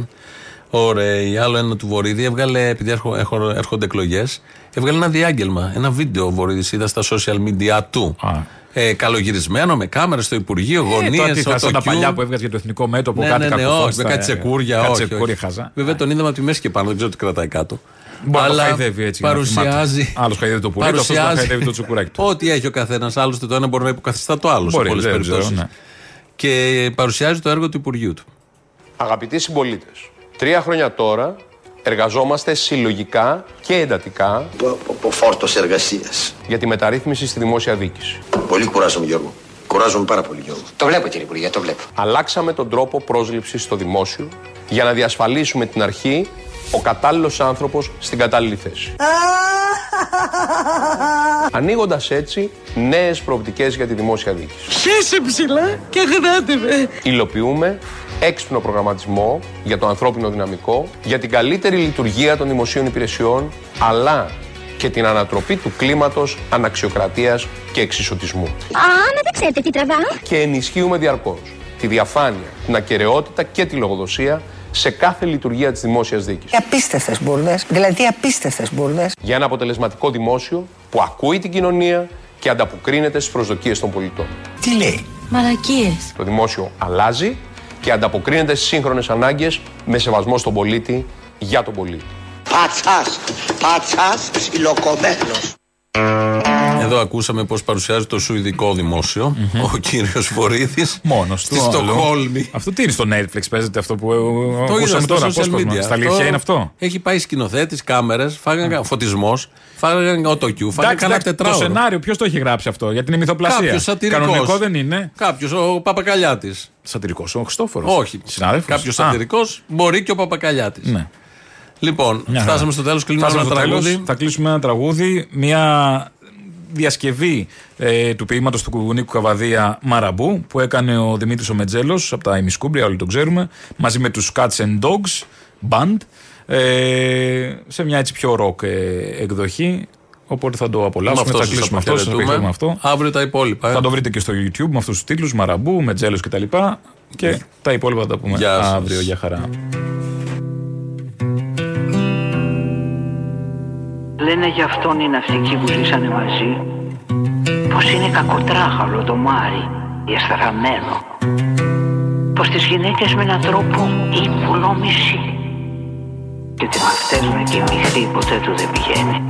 ωραία. Άλλο ένα του Βορύδη έβγαλε, επειδή έρχο- έχω- έρχονται εκλογές, έβγαλε ένα διάγγελμα. Ένα βίντεο ο Βορύδης είδα στα social media του. Α. Ε, καλογυρισμένο με κάμερα στο Υπουργείο, Ε, γωνίες, τώρα τι θα σαν τα παλιά που έβγαζε για το εθνικό μέτωπο, ναι, κάτι ναι, ναι, κακοφώτιστα, όχι, με κάτι ε, τσεκούρια. κάτι όχι, τσεκούρια όχι. χαζά. Βέβαια τον είδαμε από τη μέση και πάνω, δεν ξέρω τι κρατάει κάτω. Μπορεί να το Αλλά χαϊδεύει έτσι. για να θυμάται. παρουσιάζει. Άλλος χαϊδεύει το πουλί, αυτός να παρουσιάζει χαϊδεύει το τσουκουράκι του. Ό,τι έχει ο καθένας. Άλλωστε το ένα μπορεί να υποκαθιστά το άλλο Μπορεί, σε πολλές δεν ξέρω, περιπτώσεις. ναι. Και παρουσιάζει το έργο του Υπουργείου του. Αγαπητοί συμπολίτες, τρία χρόνια τώρα εργαζόμαστε συλλογικά και εντατικά Ο φόρτος εργασίας. για τη μεταρρύθμιση στη δημόσια διοίκηση. Πολύ κουράζομαι, Γιώργο. Κουράζομαι πάρα πολύ, Γιώργο. Το βλέπω κύριε Υπουργέ, το βλέπω. Αλλάξαμε τον τρόπο πρόσληψης στο δημόσιο για να διασφαλίσουμε την αρχή ο κατάλληλος άνθρωπος στην κατάλληλη θέση. [laughs] Ανοίγοντας έτσι νέες προοπτικές για τη δημόσια διοίκηση. Χέσε ψηλά και γράτε με. Υλοποιούμε έξυπνο προγραμματισμό για το ανθρώπινο δυναμικό, για την καλύτερη λειτουργία των δημοσίων υπηρεσιών, αλλά και την ανατροπή του κλίματος αναξιοκρατίας και εξισωτισμού. Α, μα δεν ξέρετε τι τραβά. Και ενισχύουμε διαρκώς τη διαφάνεια, την ακαιρεότητα και τη λογοδοσία σε κάθε λειτουργία της δημόσιας διοίκησης. Απίστευτες μπουρδες, δηλαδή απίστευτες μπουρδες. Για ένα αποτελεσματικό δημόσιο που ακούει την κοινωνία και ανταποκρίνεται στις προσδοκίες των πολιτών. Τι λέει; Μαλακίες. Το δημόσιο αλλάζει και ανταποκρίνεται στις σύγχρονες ανάγκες με σεβασμό στον πολίτη για τον πολίτη. Πατσάς, πατσάς, ψιλοκομμένος. Εδώ ακούσαμε πώς παρουσιάζει το σουηδικό δημόσιο ο κύριος Βορύδης. Μόνος Στη Στοκχόλμη. Αυτό τι είναι στο Netflix, παίζεται αυτό που ε, Το είδα ακούσαμε στα τώρα. social πώς, media. πώς, Στα αλήθεια είναι αυτό; Έχει πάει σκηνοθέτης, κάμερες, φάγανε φωτισμός, φάγανε οτοκιού, φάγανε Εντάξει, κανένα εντάξει, το τετράωρο. σενάριο ποιος το έχει γράψει αυτό, γιατί είναι μυθοπλασία. Κάποιος σατυρικός. Κανονικό δεν είναι; Κάποιος, ο Παπακαλιάτης. Σατυρικός, ο Χριστόφορος. Όχι. Συνάδελφος. Κάποιος σατυρικός μπορεί και ο Παπακαλιάτης. Ναι. Λοιπόν, Μια χαρά. φτάσαμε στο τέλος, κλείνουμε Φτάσαμε ένα στο τέλος. τραγούδι. Θα κλείσουμε ένα τραγούδι. Μια διασκευή ε, του ποιήματο του Νίκου Καβαδία Μαραμπού που έκανε ο Δημήτρης ο Μετζέλος από τα ημισκούμπρια, όλοι το ξέρουμε, μαζί με τους Cats and Dogs Band ε, σε μια έτσι πιο rock ε, εκδοχή. Οπότε θα το Με απολαύσουμε, αυτός θα σας κλείσουμε αυτό, σας αποχαιρετούμε. αποχαιρετούμε αυτό. Αύριο τα υπόλοιπα. ε. Θα το βρείτε και στο YouTube με αυτούς τους τίτλους, Μαραμπού, με τζέλο κτλ. Και τα υπόλοιπα θα τα πούμε Γεια σας. αύριο για χαρά. Λένε για αυτόν οι ναυτικοί που ζήσανε μαζί πως είναι κακοτράχαλο το μάρι, διαστραμμένο. Πως τις γυναίκες με έναν τρόπο ύπουλο μισή. Και ότι με αυτές να κοιμηθεί ποτέ του δεν πηγαίνει.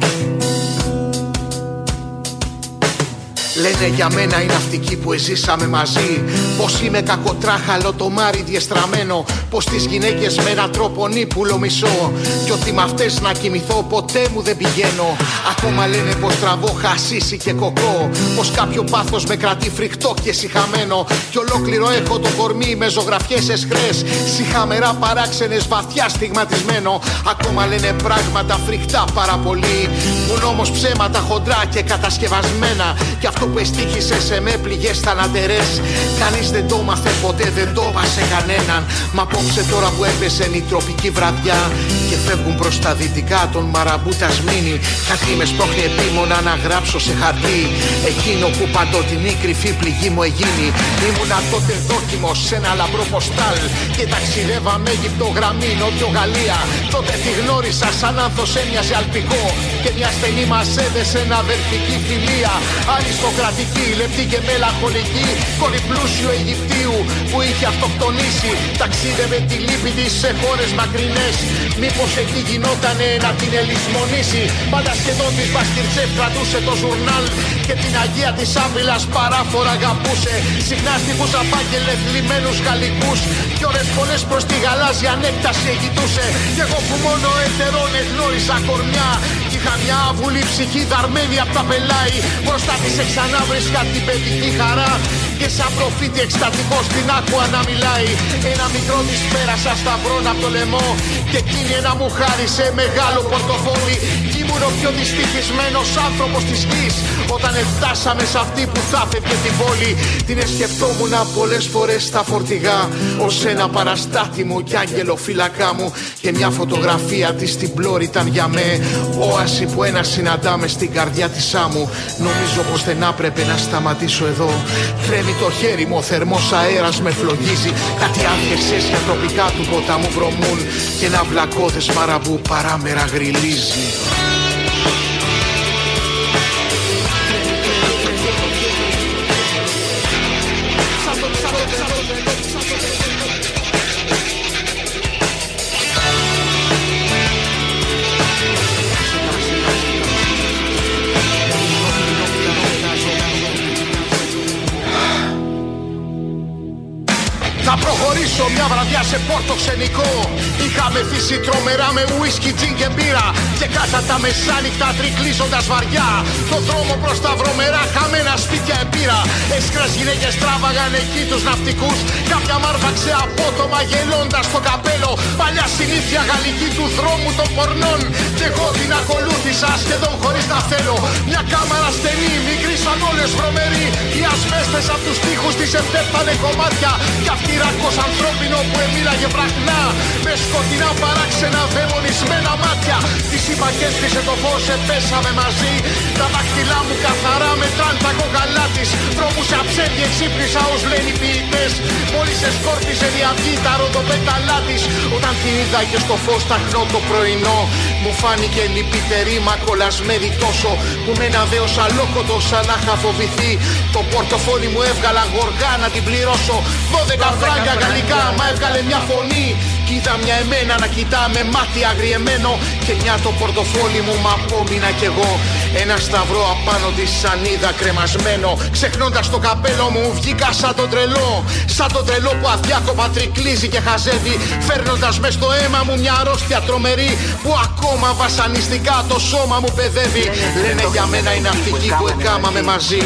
Λένε για μένα οι ναυτικοί που εζήσαμε μαζί. Πως είμαι κακοτράχαλο το μάρι διεστραμμένο. Πως τις γυναίκες με έναν τρόπο νύπουλο μισώ. Κι ότι με αυτές να κοιμηθώ ποτέ μου δεν πηγαίνω. Ακόμα λένε πως τραβώ χασίσι και κοκό. Πως κάποιο πάθος με κρατεί φρικτό και συχαμένο. Κι ολόκληρο έχω το κορμί με ζωγραφιές εσχρές. Συχαμερά παράξενες βαθιά στιγματισμένο. Ακόμα λένε πράγματα φρικτά πάρα πολύ. Που όμως ψέματα χοντρά και κατασκευασμένα. Κι αυτό που εστίχησε σε με πληγές θανατερές. Κανείς δεν το μάθε ποτέ, δεν το σε κανέναν. Μα απόψε τώρα που έπεσε η τροπική βραδιά Και φεύγουν προς τα δυτικά των μαραμπούτα σμήνη Κάτι με σπρώχνει επίμονα να γράψω σε χαρτί Εκείνο που παντοτινή κρυφή πληγή μου εγίνει. Ήμουνα τότε δόκιμος σε ένα λαμπρό ποστάλ Και ταξιδεύαμε Αίγυπτο γραμμή Νότιο Γαλλία. Τότε τη γνώρισα σαν άνθος έμοιαζε αλπικό Και μια στενή μας έδεσε ένα αδερφική φιλία Αριστοκρατική, λεπτή και μελαγχολική. Κόρη πλούσιου Αιγυπτίου που είχε αυτοκτονήσει. Ταξίδευε τη λύπη της σε χώρες μακρινές. Μήπως εκεί γινότανε να την ελισμονήσει. Πάντα σχεδόν της Μπασκυρτσέφ κρατούσε το ζουρνάλ Και την Αγία της Άβυλας παράφορα αγαπούσε. Συχνά στιχούς απάγγελες θλιμμένους γαλλικούς. Κι ώρες πολλές προς τη γαλάζια ανέκταση εγητούσε Κι εγώ που μόνο έτερον εγνώρισα κορμιά. Κι είχα μια άβουλη ψυχή δαρμένη απ' τα πελάι. Μπροστά της ξανά βρίσκα την παιδική χαρά και σαν προφήτη εκστατικός την άκουα να μιλάει Ένα μικρό της πέρασα σταυρόν από το λαιμό. Και εκείνη ένα μου χάρισε μεγάλο πορτοφόλι. Κι ήμουν ο πιο δυστυχισμένος άνθρωπος της γης. Όταν φτάσαμε σε αυτή που θα φεύγε την πόλη Την σκεφτόμουν πολλές φορές στα φορτηγά. Ως ένα παραστάτη μου κι άγγελο φύλακά μου. Και μια φωτογραφία της στην πλώρη ήταν για με. Όαση που ένα συναντάμε στην καρδιά της άμμου. Νομίζω πως δεν άπρεπε να σταματήσω εδώ Τρέμει το χέρι μου, ο θερμός αέρας με φλογίζει. Κάτι άδειες για τροπικά του ποταμού βρωμούν Και ένα βλακώδες μαραμπού παράμερα γριλίζει προχωρήσω μια βραδιά σε πόρτο ξενικό. Είχα μεθύσει τρομερά με ουίσκι, τζιν και μπύρα. Και κάτα τα μεσάνυχτα τρικλίζοντας βαριά. Το δρόμο προς τα βρωμερά χαμένα σπίτια επήρα Έσκρας γυναίκες τράβαγαν εκεί τους ναυτικούς. Κάποια μάρβαξε απότομα γελώντας το καπέλο. Παλιά συνήθεια γαλλική του δρόμου των πορνών. Και εγώ την ακολούθησα σχεδόν χωρίς να θέλω. Μια κάμαρα στενή, μικρή σαν όλες βρωμερή Οι ασβέστες απ' τους τοίχους της εμπέπτανε κομμάτια. Κι αυτή ράκος ανθρώπινο που εμίλαγε βραχνά. Με σκοτεινά παράξενα δαιμονισμένα μάτια. Της είπα και έσβησε το φως, επέσαμε μαζί. Τα δάχτυλά μου καθαρά μετράν τα κόκαλά της. Δρόμους αψέδι εξύπνησα ως λένε οι ποιητές. Μόλις εσκόρπισε η αυγή τα ροδοπέταλά της. Όταν την είδα και στο φως ταχνό το πρωινό Μου φάνηκε λυπητερή μα κολλασμένη τόσο Που με ένα δέος αλόκοτο σαν να είχα φοβηθεί. Το πορτοφόνι μου έβγαλα γοργά να την πληρώσω. 12 φράγκια γαλλικά μα έβγαλε μια φωνή. Κι είδα μια εμένα να κοιτά με μάτι αγριεμένο. Και μια το πορτοφόλι μου μα απόμεινα κι εγώ. Ένα σταυρό απάνω της σαν είδα κρεμασμένο. Ξεχνώντας το καπέλο μου βγήκα σαν τον τρελό. Σαν τον τρελό που αδιάκοπα τρικλίζει και χαζεύει. Φέρνοντας μες στο αίμα μου μια αρρώστια τρομερή Που ακόμα βασανιστικά το σώμα μου παιδεύει. Λένε για μένα οι ναυτικοί που εκάμαμε μαζί.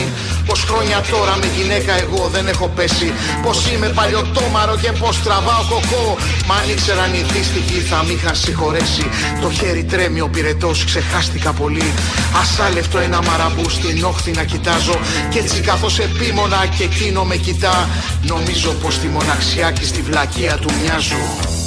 Πως χρόνια τώρα με γυναίκα εγώ δεν έχω πέσει. Πως είμαι παλιωτόμαρο και πως τραβάω κοκό. Μα αν ήξεραν οι δύστιχοι θα μ' είχαν συγχωρέσει. Το χέρι τρέμει ο πυρετός ξεχάστηκα πολύ. Ασάλευτο ένα μαραμπού στην όχθη να κοιτάζω. Κι έτσι καθώς επίμονα και εκείνο με κοιτά. Νομίζω πως τη μοναξιά και στη βλακεία του μοιάζω